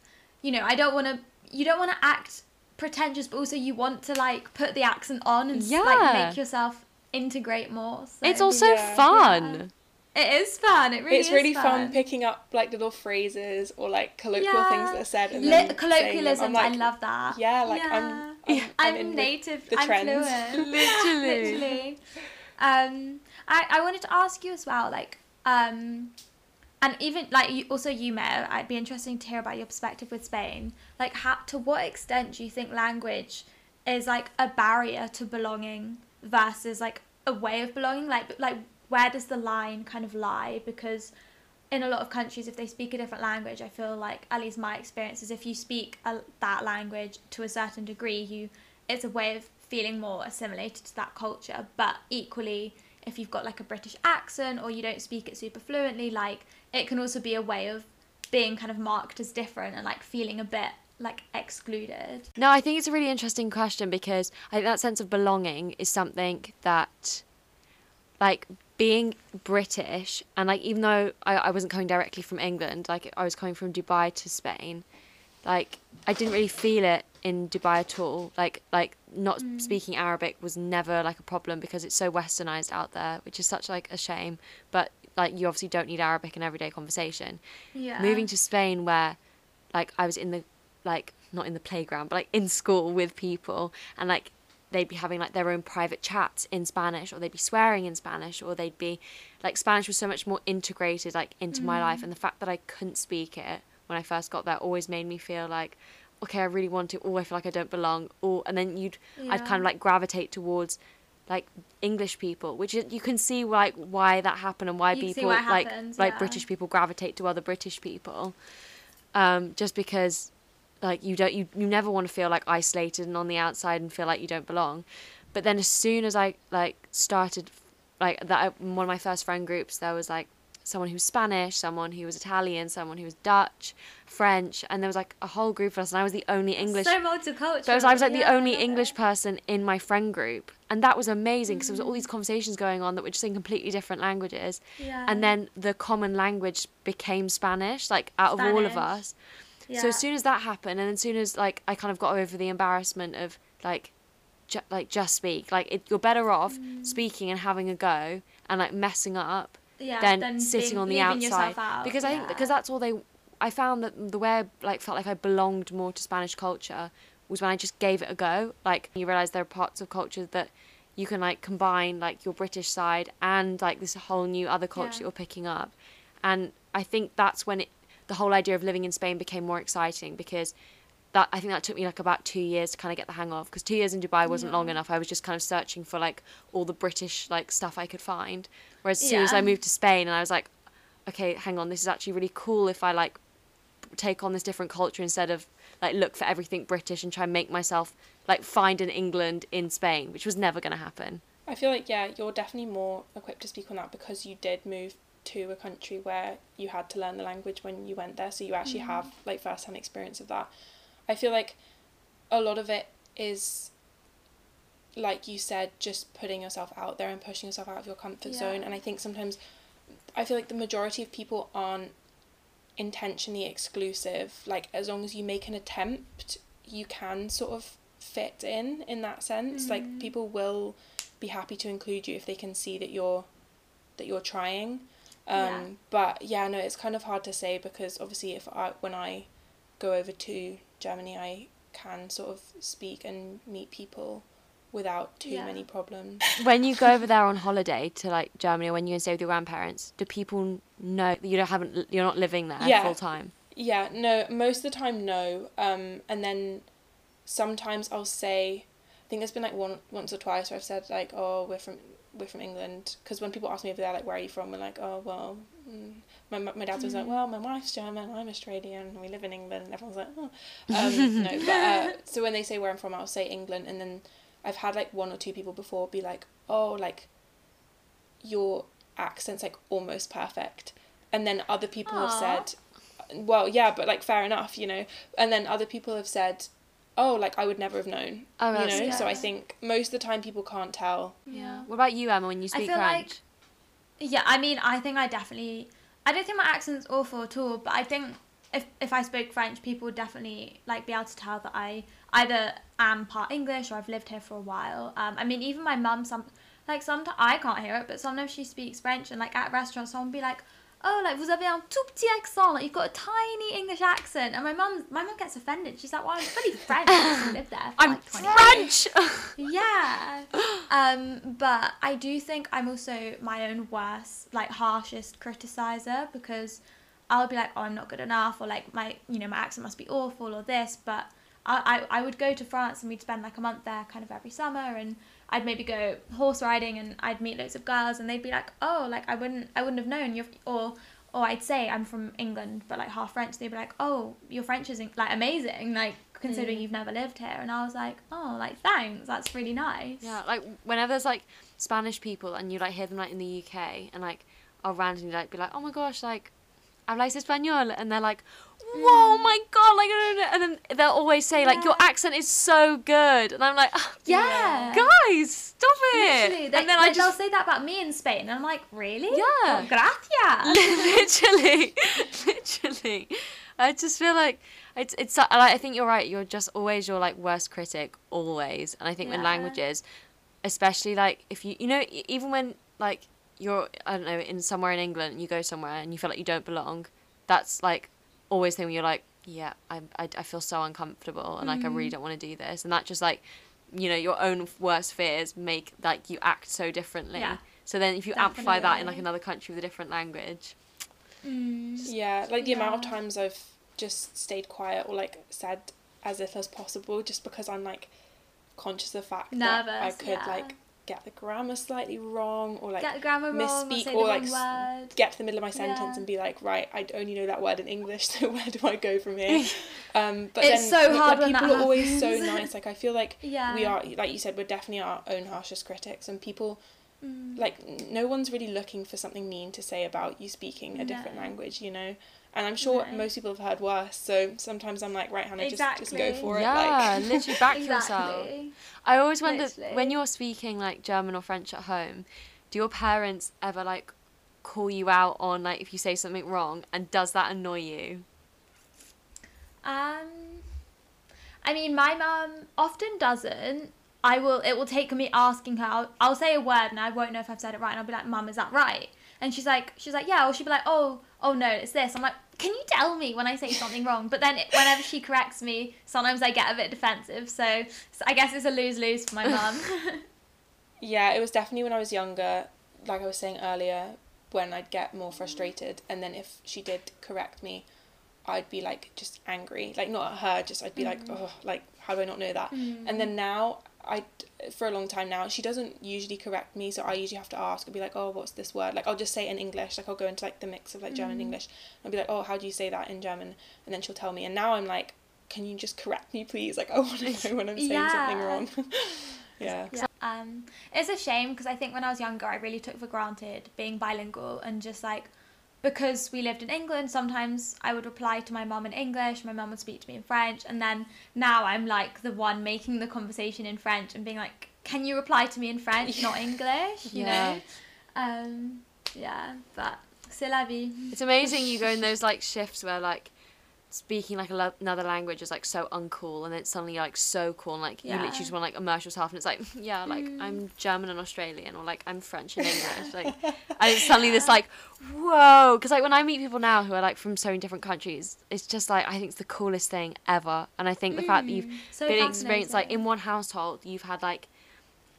you know, I don't want to, you don't want to act pretentious, but also you want to like put the accent on and s- like make yourself integrate more. So. It's also Yeah. fun. It is fun. It really it's is really fun. fun. picking up like little phrases or like colloquial things that are said and Li- then colloquialisms. I'm like, I love that. Yeah, like I'm, I'm, I'm, I'm, in the- native. the I'm trends. fluent. Literally. Literally. Um, I, I wanted to ask you as well, like, um, and even like you, also you, Maya. I'd be interesting to hear about your perspective with Spain. Like, how to what extent do you think language is like a barrier to belonging versus like a way of belonging? Like, like where does the line kind of lie? Because in a lot of countries, if they speak a different language, I feel like at least my experience is if you speak a, that language to a certain degree, you it's a way of feeling more assimilated to that culture. But equally, if you've got like a British accent or you don't speak it super fluently, like it can also be a way of being kind of marked as different and like feeling a bit like excluded. No, I think it's a really interesting question because I think that sense of belonging is something that, like, being British and like even though I, I wasn't coming directly from England, like I was coming from Dubai to Spain, like I didn't really feel it in Dubai at all. Like like not mm. speaking Arabic was never like a problem because it's so westernized out there, which is such like a shame. But like you obviously don't need Arabic in everyday conversation Yeah. moving to Spain where like I was in the like not in the playground but like in school with people and like they'd be having like their own private chats in Spanish or they'd be swearing in Spanish or they'd be like Spanish was so much more integrated like into my life and the fact that I couldn't speak it when I first got there always made me feel like okay I really want to or I feel like I don't belong or and then you'd I'd kind of like gravitate towards like English people, which is, you can see like why that happened and why You people like happens, like yeah. British people gravitate to other British people, um, just because like you don't you, you never want to feel like isolated and on the outside and feel like you don't belong, but then as soon as I like started like that in one of my first friend groups there was like someone who was Spanish, someone who was Italian, someone who was Dutch, French, and there was like a whole group of us, and I was the only English So multicultural. so I was, I was like Yeah, the only love it. English person in my friend group, and that was amazing because there was all Mm. these conversations going on that were just in completely different languages, Yeah. and then the common language became Spanish, like out of all of us. Yeah. So as soon as that happened, and as soon as like I kind of got over the embarrassment of like, ju- like just speak, like it, you're better off Mm. speaking and having a go and like messing up yeah, than sitting being- on the outside out, because I think because that's all they I found that the way I like felt like I belonged more to Spanish culture was when I just gave it a go like you realize there are parts of culture that you can like combine like your British side and like this whole new other culture Yeah. you're picking up and I think that's when it the whole idea of living in Spain became more exciting because that I think that took me like about two years to kind of get the hang of because two years in Dubai wasn't long mm. enough. I was just kind of searching for like all the British like stuff I could find. Whereas as soon as I moved to Spain and I was like, okay, hang on, this is actually really cool if I like take on this different culture instead of like look for everything British and try and make myself like find an England in Spain, which was never going to happen. I feel like yeah, you're definitely more equipped to speak on that because you did move to a country where you had to learn the language when you went there, so you actually have like first hand experience of that. I feel like a lot of it is like you said, just putting yourself out there and pushing yourself out of your comfort Yeah. zone. And I think sometimes I feel like the majority of people aren't intentionally exclusive. Like as long as you make an attempt, you can sort of fit in in that sense. Like Mm. people will be happy to include you if they can see that you're that you're trying. Um, Yeah. But yeah, no, it's kind of hard to say because obviously, if I when I go over to Germany, I can sort of speak and meet people without too Yeah. many problems. when you go over there on holiday to like Germany or when you stay with your grandparents, do people know that you don't haven't you're not living there Yeah. full time? Yeah, no, most of the time no. Um, and then sometimes I'll say, think there's been like one once or twice where I've said like, oh, we're from we're from England, because when people ask me over there like, where are you from, we're like, oh well, mm. my my dad's always like, well, my wife's German, I'm Australian, we live in England, and everyone's like, oh, um, no, but uh, so when they say where I'm from, I'll say England, and then I've had like one or two people before be like, oh, like your accent's like almost perfect, and then other people have said well yeah but like fair enough you know? And then other people have said oh, like I would never have known. Oh, you that's know. good. So I think most of the time people can't tell. Yeah. What about you, Emma? When you I speak feel French? like- Yeah, I mean, I think I definitely. I don't think my accent's awful at all, but I think if if I spoke French, people would definitely like be able to tell that I either am part English or I've lived here for a while. Um, I mean, even my mum, some like sometimes I can't hear it, but sometimes she speaks French, and like at restaurants, someone will be like. Oh, like vous avez un tout petit accent, like you've got a tiny English accent, and my mum, my mum gets offended. She's like, "Well, I'm fully French. I've lived there I'm like 20 years." French. Yeah. Um, but I do think I'm also my own worst, like harshest criticizer because I'll be like, oh, I'm not good enough, or like my, you know, my accent must be awful, or this. But I, I, I would go to France and we'd spend like a month there, kind of every summer, and I'd maybe go horse riding and I'd meet loads of girls, and they'd be like, oh, like I wouldn't, I wouldn't have known you're, or. Or I'd say I'm from England, but like half French. They'd be like, "Oh, your French is like amazing, like considering Mm. you've never lived here." And I was like, "Oh, like thanks, that's really nice." Yeah, like whenever there's like Spanish people and you like hear them like in the UK and like I'll randomly like be like, oh my gosh, like habláis español, and they're like, whoa, Mm. my god, like, I don't know. and then they'll always say like, your accent is so good, and I'm like, "Ah, Yeah. guys, stop Literally, it, they, and then like, I they'll say that about me in Spain, and I'm like, really? Yeah. Oh, gracias. literally, literally, I just feel like. It's it's like, I think you're right. You're just always your like worst critic always, and I think Yeah. languages, especially like if you you know even when like you're I don't know in somewhere in England and you go somewhere and you feel like you don't belong, that's like always the thing where you're like yeah I I, I feel so uncomfortable and like I really Mhm. don't want to do this and that just like you know your own worst fears make like you act so differently. Yeah. So then if you amplify that in like another country with a different language, Mm. Yeah, like the amount of times I've just stayed quiet or like said as if as possible, just because I'm like conscious of the fact that I could yeah. like get the grammar slightly wrong or like Get the grammar wrong, or misspeak say or, the like, wrong s- get to the middle of my sentence Yeah. and be like, right, I only know that word in English, so where do I go from here? Um, but It's then so like, hard when people are always so nice. Like I feel like Yeah. we are, like you said, we're definitely our own harshest critics, and people Mm. like no one's really looking for something mean to say about you speaking a different No. language, you know. And I'm sure No. most people have heard worse. So sometimes I'm like, right, Hannah, just just go Exactly. for it. yeah, Like, literally back yourself. I always wonder Literally. when you're speaking like German or French at home, do your parents ever like call you out on like if you say something wrong and does that annoy you? Um, I mean, my mum often doesn't. I will. It will take me asking her. I'll, I'll say a word and I won't know if I've said it right, and I'll be like, "Mum, is that right?" And she's like, "She's like, yeah." Or she'll be like, "Oh, oh no, it's this." I'm like, "Can you tell me when I say something wrong?" But then it, whenever she corrects me, sometimes I get a bit defensive. So, so I guess it's a lose lose for my mum. yeah, it was definitely when I was younger, like I was saying earlier, when I'd get more frustrated, and then if she did correct me, I'd be like just angry, like not at her, just I'd be like, Mm. oh, like how do I not know that? And then now I, for a long time now, she doesn't usually correct me, so I usually have to ask. I'll be like, oh, what's this word? Like I'll just say it in English. Like I'll go into like the mix of like German Mm. English. I'll be like, oh, how do you say that in German? And then she'll tell me. And now I'm like, can you just correct me, please? Like I want to know when I'm saying something wrong. yeah. Yeah. Um, it's a shame because I think when I was younger, I really took for granted being bilingual and just like because we lived in England, sometimes I would reply to my mum in English, my mum would speak to me in French, and then now I'm like the one making the conversation in French and being like, "Can you reply to me in French, not English?" You Yeah. know. Um, yeah, but c'est la vie. It's amazing you go in those like shifts where like speaking like lo- another language is like so uncool and then it's suddenly like so cool and like you literally just want to like immerse yourself and it's like yeah like Mm. I'm German and Australian or like I'm French and English like and it's suddenly this like whoa because like when I meet people now who are like from so many different countries it's just like I think it's the coolest thing ever and I think the fact that you've Mm, so been experienced like in one household you've had like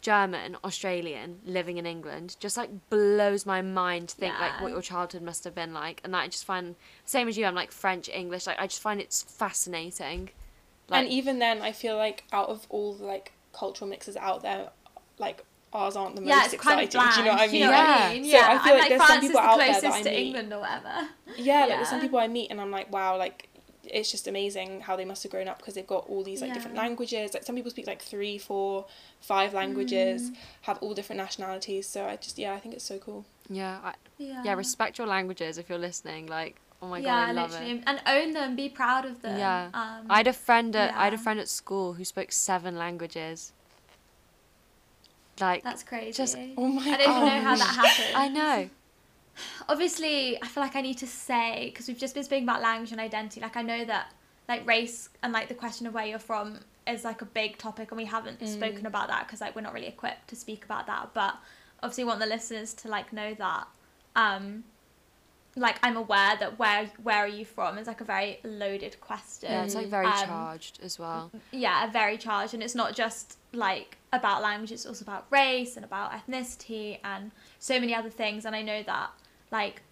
German, Australian, living in England, just like blows my mind to think like what your childhood must have been like, and that I just find same as you. I'm like French, English, like I just find it's fascinating. Like and even then, I feel like out of all the like cultural mixes out there, like ours aren't the yeah, most it's kind exciting. of bland. do you know what I mean? You know Like, what I mean? So I feel I'm like like there's some France is people the out there that I to meet- England or whatever. yeah, like there's some people I meet and I'm like, wow, like it's just amazing how they must have grown up because they've got all these like different languages. Like some people speak like three, four, five languages, Mm. have all different nationalities. So I just yeah, I think it's so cool. yeah, I, Yeah. yeah, respect your languages if you're listening. Like oh my god, yeah, I love literally, it. and own them, be proud of them. Yeah. Um, I had a friend at I had a friend at school who spoke seven languages. Like that's crazy. Just oh my god. I don't even know how that happened. I know. Obviously i feel like i need to say because we've just been speaking about language and identity like i know that like race and like the question of where you're from is like a big topic and we haven't Mm. spoken about that because like we're not really equipped to speak about that but obviously want the listeners to like know that um like i'm aware that where where are you from is like a very loaded question Yeah, it's like very Um, charged as well. yeah, very charged, and it's not just like about language; it's also about race and about ethnicity and so many other things. And I know that, like,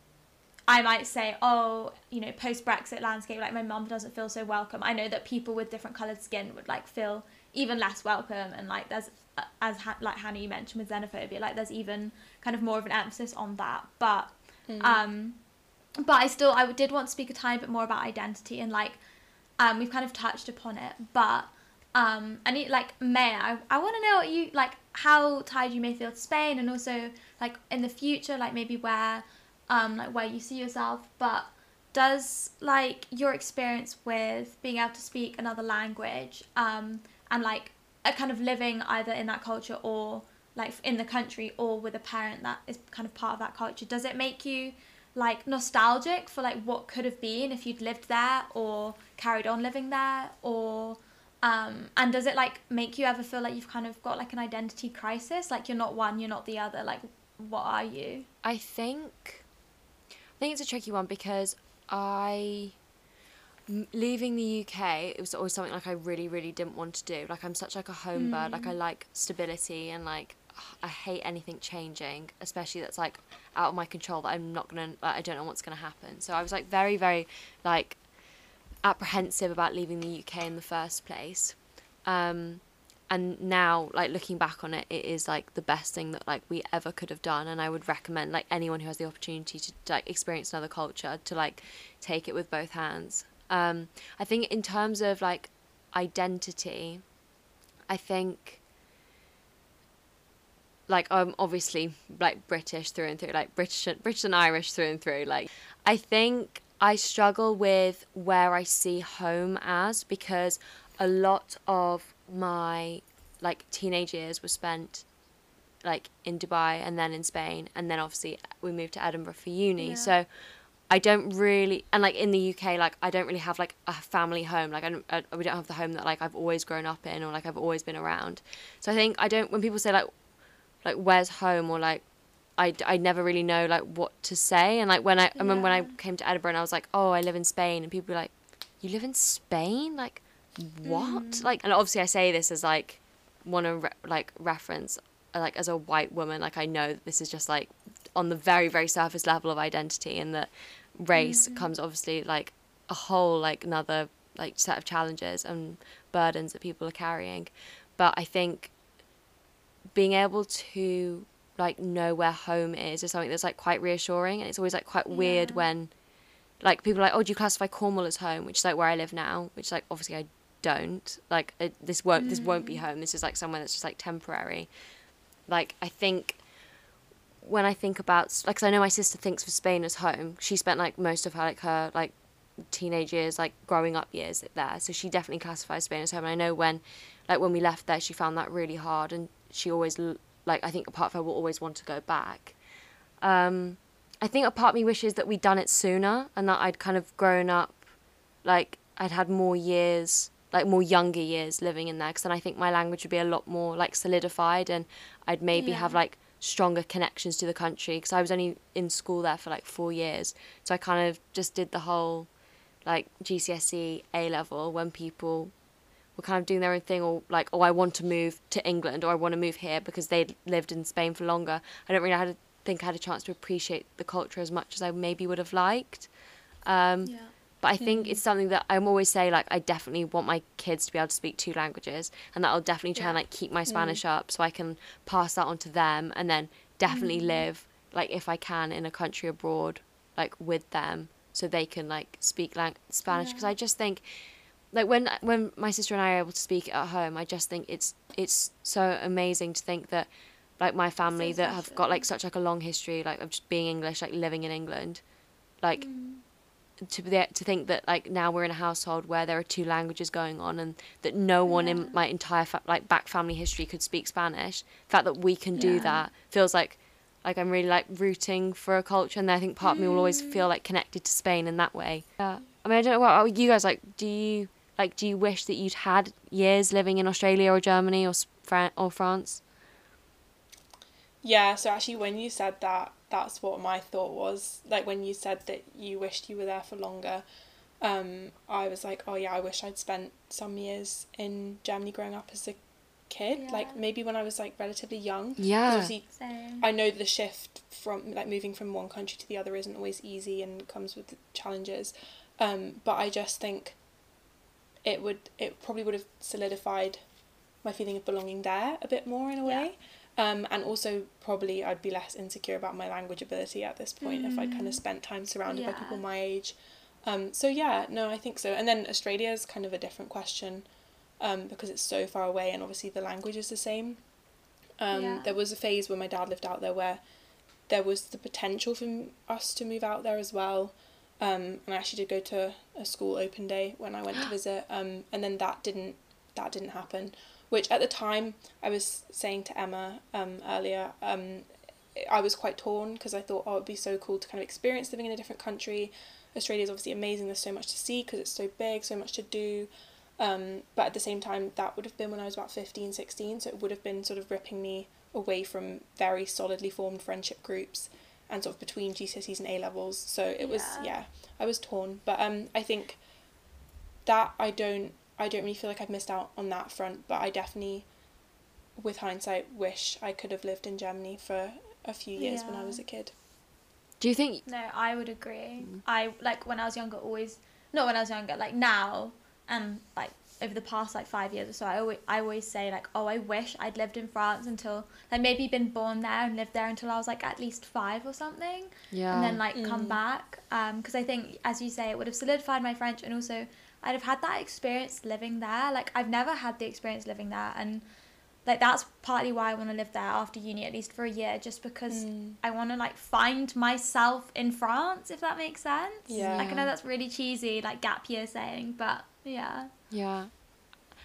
I might say, oh, you know, post Brexit landscape, like my mum doesn't feel so welcome. I know that people with different coloured skin would like feel even less welcome, and like there's, uh, as ha- like Hannah you mentioned with xenophobia, like there's even kind of more of an emphasis on that. But Mm. um, but I still I did want to speak a tiny bit more about identity and like um we've kind of touched upon it, but um I need like May I, I want to know what you like how tied you may feel to Spain and also like in the future like maybe where um like where you see yourself, but does like your experience with being able to speak another language um and like a kind of living either in that culture or like in the country or with a parent that is kind of part of that culture does it make you like nostalgic for like what could have been if you'd lived there or carried on living there? Or um and does it like make you ever feel like you've kind of got like an identity crisis? Like you're not one you're not the other. Like what are you? I think think it's a tricky one because I leaving the UK it was always something like I really really didn't want to do. Like I'm such like a home bird. Like I like stability and like I hate anything changing especially that's like out of my control that I'm not gonna like, I don't know what's gonna happen. So I was like very very like apprehensive about leaving the UK in the first place. Um and now like looking back on it it is like the best thing that like we ever could have done and i would recommend like anyone who has the opportunity to like experience another culture to like take it with both hands. Um i think in terms of like identity i think like i'm obviously like british through and through like british british and irish through and through like i think i struggle with where i see home as because a lot of my like teenage years were spent like in Dubai and then in Spain and then obviously we moved to Edinburgh for uni. Yeah. So I don't really and like in the UK like I don't really have like a family home. Like I don't I, we don't have the home that like I've always grown up in or like I've always been around. So I think I don't when people say like like where's home or like I, I never really know like what to say and like when I, I remember when I came to Edinburgh and I was like oh I live in Spain and people were like you live in Spain like what? Mm. Like and obviously I say this as like want to re- like reference like as a white woman like I know that this is just like on the very very surface level of identity and that race mm-hmm. comes obviously like a whole like another like set of challenges and burdens that people are carrying. But I think being able to like know where home is is something that's like quite reassuring and it's always like quite weird Yeah. when like people are like oh do you classify Cornwall as home? which is like where I live now which like obviously I don't like it, this won't this won't be home. This is like somewhere that's just like temporary. Like I think when I think about like 'cause I know my sister thinks of Spain as home. She spent like most of her like her like teenage years like growing up years there. So she definitely classifies Spain as home. And I know when like when we left there she found that really hard. And she always like I think a part of her will always want to go back. Um I think a part of me wishes that we'd done it sooner and that I'd kind of grown up like I'd had more years like more younger years living in there because then I think my language would be a lot more like solidified and I'd maybe have like stronger connections to the country because I was only in school there for like four years. So I kind of just did the whole like GCSE A level when people were kind of doing their own thing or like oh I want to move to England or I want to move here because they'd lived in Spain for longer. I don't really had think I had a chance to appreciate the culture as much as I maybe would have liked. Um, yeah but I think hmm. it's something that I'm always say like I definitely want my kids to be able to speak two languages, and that I'll definitely try and like keep my hmm. Spanish up so I can pass that on to them, and then definitely hmm. live like if I can in a country abroad like with them so they can like speak like Spanish. Because Yeah. I just think like when when my sister and I are able to speak at home, I just think it's it's so amazing to think that like my family that have got like such like a long history like of just being English, like living in England, like to be to think that like now we're in a household where there are two languages going on and that no one Yeah. in my entire fa- like back family history could speak Spanish. The fact that we can do Yeah. that feels like like I'm really like rooting for a culture, and I think part of me will always Mm. feel like connected to Spain in that way. Yeah, I mean I don't know what what you guys like. Do you like do you wish that you'd had years living in Australia or Germany or s- Fran- or France? Yeah, so actually, when you said that, that's what my thought was. Like, when you said that you wished you were there for longer, um, I was like, oh, yeah, I wish I'd spent some years in Germany growing up as a kid. Yeah. Like, maybe when I was, like, relatively young. Yeah. Same. I know the shift from, like, moving from one country to the other isn't always easy and comes with challenges. Um, but I just think it would, it probably would have solidified my feeling of belonging there a bit more in a Yeah. way. Um, and also probably I'd be less insecure about my language ability at this point if I'd kind of Mm. spent time surrounded by people my age. Um, so yeah, no, I think so. And then Australia is kind of a different question um, because it's so far away and obviously the language is the same. Um, Yeah. There was a phase when my dad lived out there where there was the potential for us to move out there as well. Um, and I actually did go to a school open day when I went to visit. Um, and then that didn't that didn't happen. Which at the time I was saying to Emma um, earlier, um, I was quite torn because I thought, oh, it'd be so cool to kind of experience living in a different country. Australia is obviously amazing. There's so much to see because it's so big, so much to do. Um, but at the same time, that would have been when I was about 15, 16. So it would have been sort of ripping me away from very solidly formed friendship groups and sort of between GCSEs and A levels. So it was, Yeah. yeah, I was torn. But um, I think that I don't, I don't really feel like I've missed out on that front. But I definitely, with hindsight, wish I could have lived in Germany for a few years when I was a kid. Do you think No, I would agree. Mm. I like when I was younger, always not when I was younger, like now and like over the past like five years or so, I always I always say like, oh, I wish I'd lived in France until like maybe been born there and lived there until I was like at least five or something, yeah and then like come Mm. back. Um, because I think as you say, it would have solidified my French and also I'd have had that experience living there. Like I've never had the experience living there and. Like that's partly why I want to live there after uni, at least for a year, just because Mm. I want to like find myself in France, if that makes sense. Yeah. Like I know that's really cheesy, like gap year saying, but yeah. Yeah.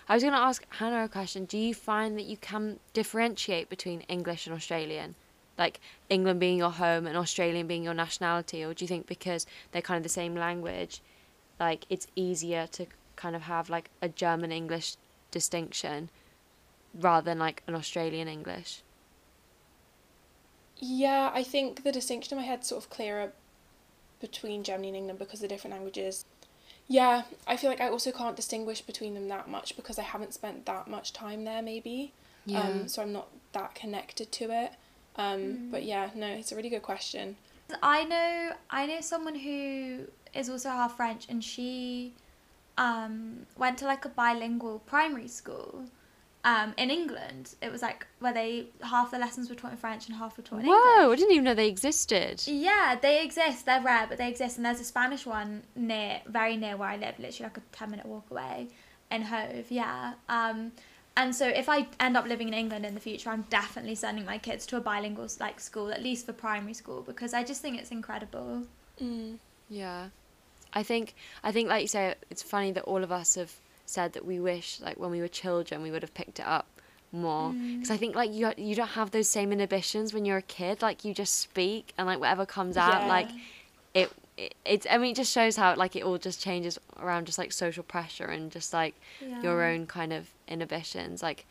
I was going to ask Hannah a question. Do you find that you can differentiate between English and Australian? Like England being your home and Australian being your nationality? Or do you think because they're kind of the same language, like it's easier to kind of have like a German English distinction rather than like an Australian English? Yeah, I think the distinction in my head sort of clearer between Germany and England because the different languages. Yeah, I feel like I also can't distinguish between them that much because I haven't spent that much time there, maybe. Um, so I'm not that connected to it. Um, But yeah, no, it's a really good question. I know I know someone who is also half French and she um went to like a bilingual primary school um in England. It was like where they half the lessons were taught in French and half were taught in English. Whoa, I didn't even know they existed. Yeah, they exist. They're rare, but they exist. And there's a Spanish one near, very near where I live, literally like a ten minute walk away, in Hove. Yeah. Um, and so if I end up living in England in the future, I'm definitely sending my kids to a bilingual like school, at least for primary school, because I just think it's incredible. Mm. Yeah, I think I think like you say, it's funny that all of us have said that we wish like when we were children we would have picked it up more mm. because I think like you you don't have those same inhibitions when you're a kid. Like you just speak and like whatever comes out, Yeah. like it. it it's I mean it just shows how like it all just changes around just like social pressure and just like your own kind of inhibitions like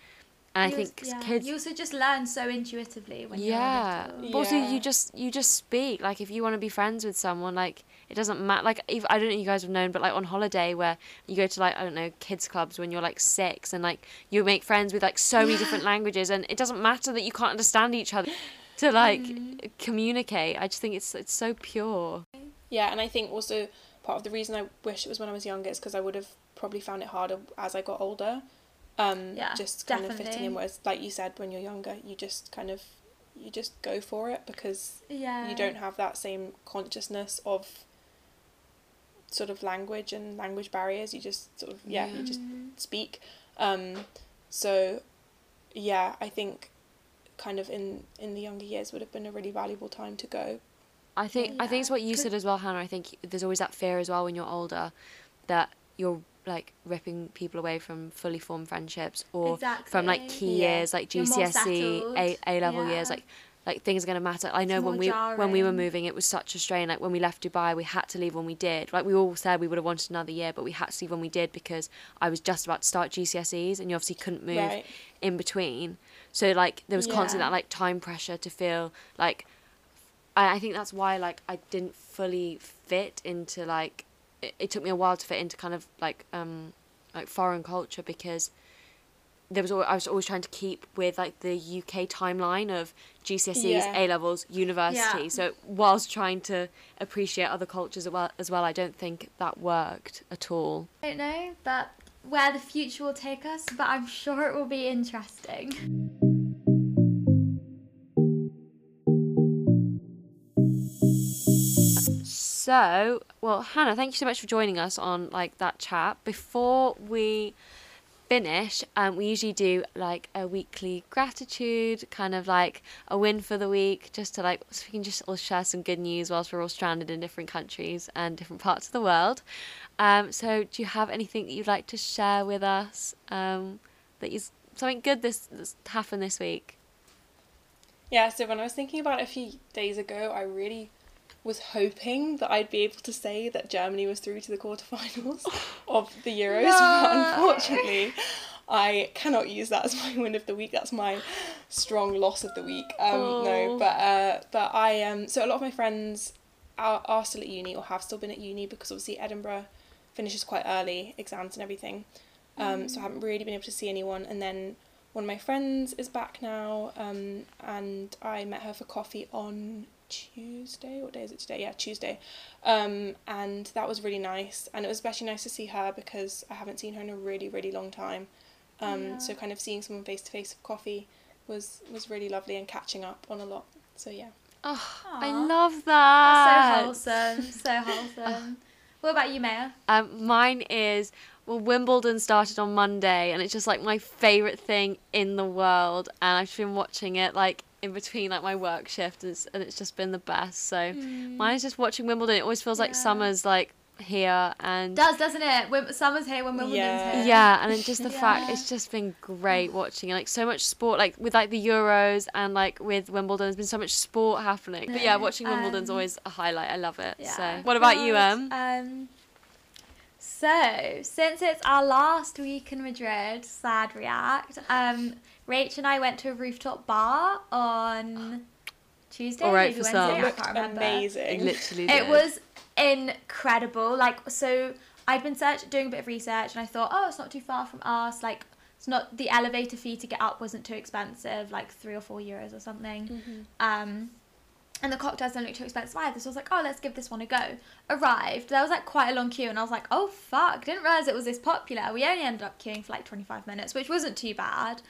and You I think yeah, kids You also just learn so intuitively when yeah you're little. but also you just you just speak like if you want to be friends with someone like it doesn't matter like if, i don't know if you guys have known but like on holiday where you go to like i don't know kids clubs when you're like six and like you make friends with like so many different languages and it doesn't matter that you can't understand each other to like Mm. communicate i just think it's it's so pure Yeah, and I think also part of the reason I wish it was when I was younger is because I would have probably found it harder as I got older. Um, Yeah, just kind of fitting in. Whereas, like you said, when you're younger, you just kind of you just go for it because Yeah. you don't have that same consciousness of sort of language and language barriers. You just sort of yeah, Yeah. you just speak. Um, so yeah, I think kind of in in the younger years would have been a really valuable time to go I think I think it's what you said as well, Hannah. I think there's always that fear as well when you're older that you're like ripping people away from fully formed friendships or from like key Yeah. years like GCSE. A A level years, like like things are gonna matter. I know when we when we were moving, it was such a strain. Like when we left Dubai, we had to leave when we did. Like we all said we would have wanted another year, but we had to leave when we did because I was just about to start GCSEs, and you obviously couldn't move Right. in between. So like there was constant that like time pressure to feel like I, I think that's why like I didn't fully fit into like it, it took me a while to fit into kind of like um like foreign culture because there was al- I was always trying to keep with like the UK timeline of GCSEs, Yeah. A levels, university. Yeah. So whilst trying to appreciate other cultures as well, as well, I don't think that worked at all. I don't know, but where the future will take us, but I'm sure it will be interesting. So, well, Hannah, thank you so much for joining us on like that chat. Before we finish, um, we usually do like a weekly gratitude, kind of like a win for the week, just to like so we can just all share some good news whilst we're all stranded in different countries and different parts of the world. Um, so, do you have anything that you'd like to share with us? Um, that is something good this that's happened this week. Yeah, so when I was thinking about it a few days ago, I really was hoping that I'd be able to say that Germany was through to the quarterfinals of the Euros, but unfortunately, I cannot use that as my win of the week. That's my strong loss of the week. Um, Oh. No, but uh, but I um so a lot of my friends are, are still at uni or have still been at uni because obviously Edinburgh finishes quite early, exams and everything. Um, so I haven't really been able to see anyone. And then one of my friends is back now, um, and I met her for coffee on Tuesday. What day is it today? Yeah, Tuesday. Um, and that was really nice. And it was especially nice to see her because I haven't seen her in a really, really long time. Um, Yeah. So kind of seeing someone face to face for coffee was was really lovely and catching up on a lot. So yeah. Oh, I Aw. love That's that. so wholesome, so wholesome. What about you, Maya? Um, mine is well, Wimbledon started on Monday, and it's just like my favorite thing in the world. And I've been watching it like in between like my work shift, and it's, and it's just been the best. So mine is just watching Wimbledon. It always feels like Hmm. Summer's like here, and Does doesn't it? Wim- Summer's here when Wimbledon's Yeah. here. yeah, and then just the fact it's just been great watching and like so much sport, like with like the Euros and like with Wimbledon, there's been so much sport happening. But yeah, watching Wimbledon's um, always a highlight. I love it. Yeah. So what about you, Em? Um, so since it's our last week in Madrid, sad react. Um, Rach and I went to a rooftop bar on Tuesday, All right maybe for Wednesday. some. I Looked can't remember. amazing. Literally, It did. was incredible. Like so, I'd been search doing a bit of research, and I thought, oh, it's not too far from us. Like it's not the elevator fee to get up wasn't too expensive, like three or four euros or something. Mm-hmm. Um, and the cocktails don't look too expensive either. So I was like, oh, let's give this one a go. Arrived. There was like quite a long queue, and I was like, oh fuck, didn't realize it was this popular. We only ended up queuing for like 25 minutes, which wasn't too bad.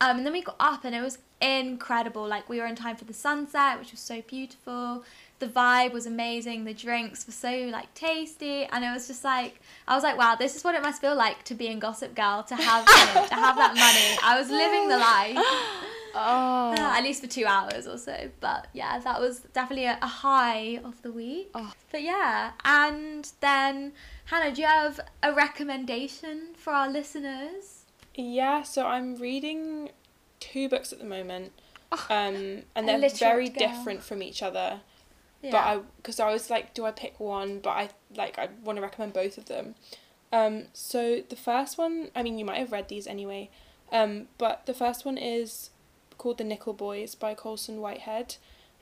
Um, and then we got up, and it was incredible. Like we were in time for the sunset, which was so beautiful. The vibe was amazing. The drinks were so like tasty, and it was just like I was like, wow, this is what it must feel like to be in Gossip Girl, to have know, to have that money. I was living the life. Oh. Uh, at least for two hours or so. But yeah, that was definitely a, a high of the week. Oh. But yeah, and then Hannah, do you have a recommendation for our listeners? Yeah, so I'm reading two books at the moment, Oh, um, and they're very girl. different from each other. Yeah. But I, because I was like, do I pick one? But I like I want to recommend both of them. Um, so the first one, I mean, you might have read these anyway, um, but the first one is called The Nickel Boys by Colson Whitehead,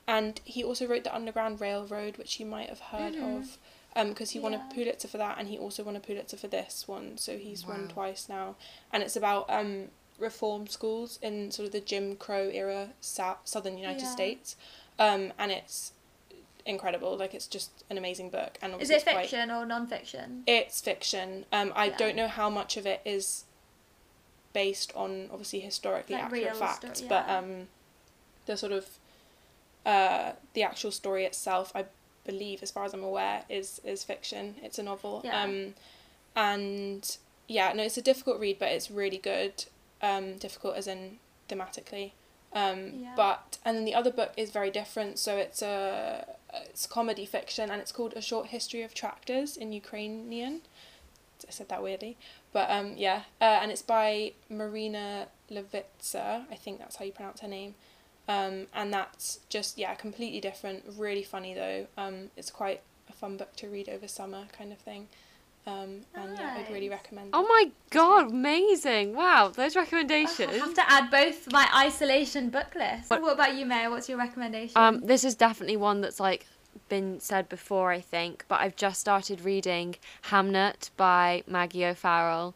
and he also wrote The Underground Railroad, which you might have heard Mhm. of, um, because he won a Pulitzer for that, and he also won a Pulitzer for this one, so he's won twice now, and it's about um reform schools in sort of the Jim Crow era South Southern United Yeah. States, um, and it's incredible. Like it's just an amazing book, and Is it it's quite- fiction or non-fiction? it's fiction. Um, I Yeah. don't know how much of it is based on obviously historically Like accurate facts, sto- but um, the sort of uh, the actual story itself, I believe, as far as I'm aware, is is fiction. It's a novel. Yeah. Um, and yeah, no, it's a difficult read, but it's really good. Um, difficult as in thematically. Um, Yeah. But and then the other book is very different. So it's a it's comedy fiction and it's called A Short History of Tractors in Ukrainian. I said that weirdly, but um, yeah, uh, and it's by Marina Lewycka. I think that's how you pronounce her name. Um, and that's just yeah, completely different. Really funny though. Um, it's quite a fun book to read over summer, kind of thing. Um, and yeah, I'd really recommend. Oh it. my god, amazing! Wow, those recommendations. I have to add both my isolation book list. What- What, about you, Maya? What's your recommendation? Um, this is definitely one that's like been said before, I think, but I've just started reading Hamnet by Maggie O'Farrell.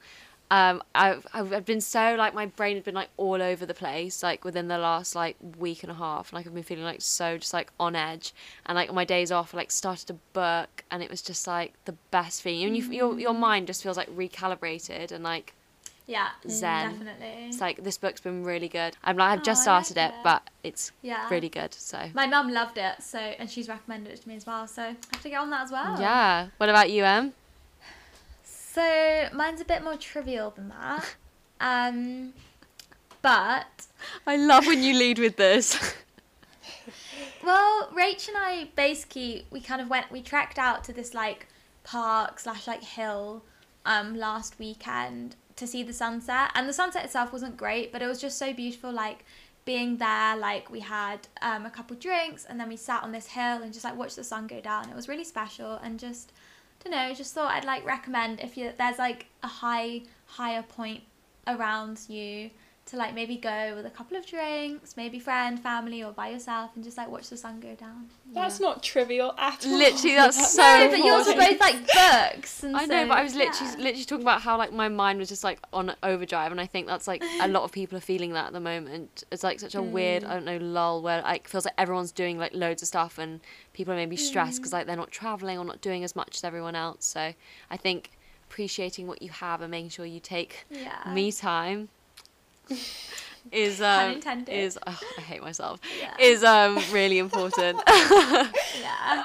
Um, I've, I've been so like my brain had been like all over the place like within the last like week and a half like I've been feeling like so just like on edge and like my days off I, like started a book and it was just like the best feeling and you, your your mind just feels like recalibrated and like yeah, zen. definitely. it's like this book's been really good I'm like I've just Oh, I like started it it. but it's yeah, really good so My mum loved it, so and she's recommended it to me as well. So I have to get on that as well. Yeah. What about you, Em? So mine's a bit more trivial than that. Um, but I love when you lead with this. well, Rach and I basically we kind of went we trekked out to this like park slash like hill um last weekend to see the sunset and the sunset itself wasn't great but it was just so beautiful like being there like we had um, a couple drinks and then we sat on this hill and just like watched the sun go down it was really special and just don't know just thought i'd like recommend if you there's like a high higher point around you to like maybe go with a couple of drinks maybe friend family or by yourself and just like watch the sun go down That's not trivial at all. Literally, that's so no but yours are both like books and I know, but I was literally yeah. literally talking about how like my mind was just like on overdrive, and I think that's like a lot of people are feeling that at the moment. It's like such a mm. weird, I don't know, lull where like feels like everyone's doing like loads of stuff, and people are maybe stressed mm. because like they're not traveling or not doing as much as everyone else. So I think appreciating what you have and making sure you take yeah me time is um is oh, I hate myself Yeah. is um really important. yeah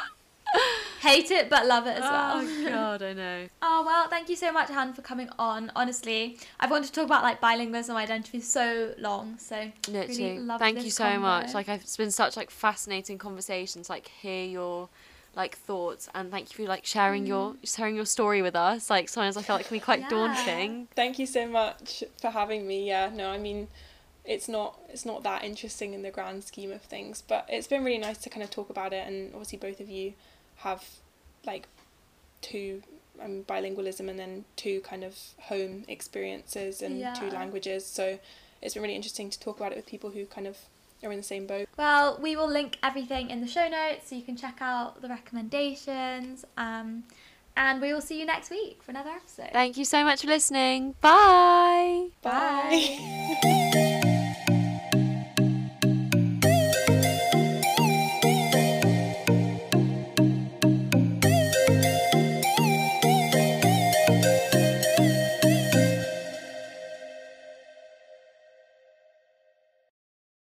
hate it but love it as well Oh god, I know. Oh well, thank you so much, Han, for coming on. Honestly, I've wanted to talk about like bilingualism and identity for so long. So Literally, really loved thank you so convo. much. Like I've, it's been such like fascinating conversations. Like hear your like thoughts and thank you for like sharing your sharing your story with us. Like sometimes I feel like it can be quite Yeah. daunting. Thank you so much for having me. Yeah, no, I mean, it's not it's not that interesting in the grand scheme of things, but it's been really nice to kind of talk about it. And obviously, both of you have like two um, bilingualism and then two kind of home experiences and two languages. So it's been really interesting to talk about it with people who kind of are in the same boat. well, we will link everything in the show notes so you can check out the recommendations. Um, and we will see you next week for another episode. Thank you so much for listening. Bye. Bye.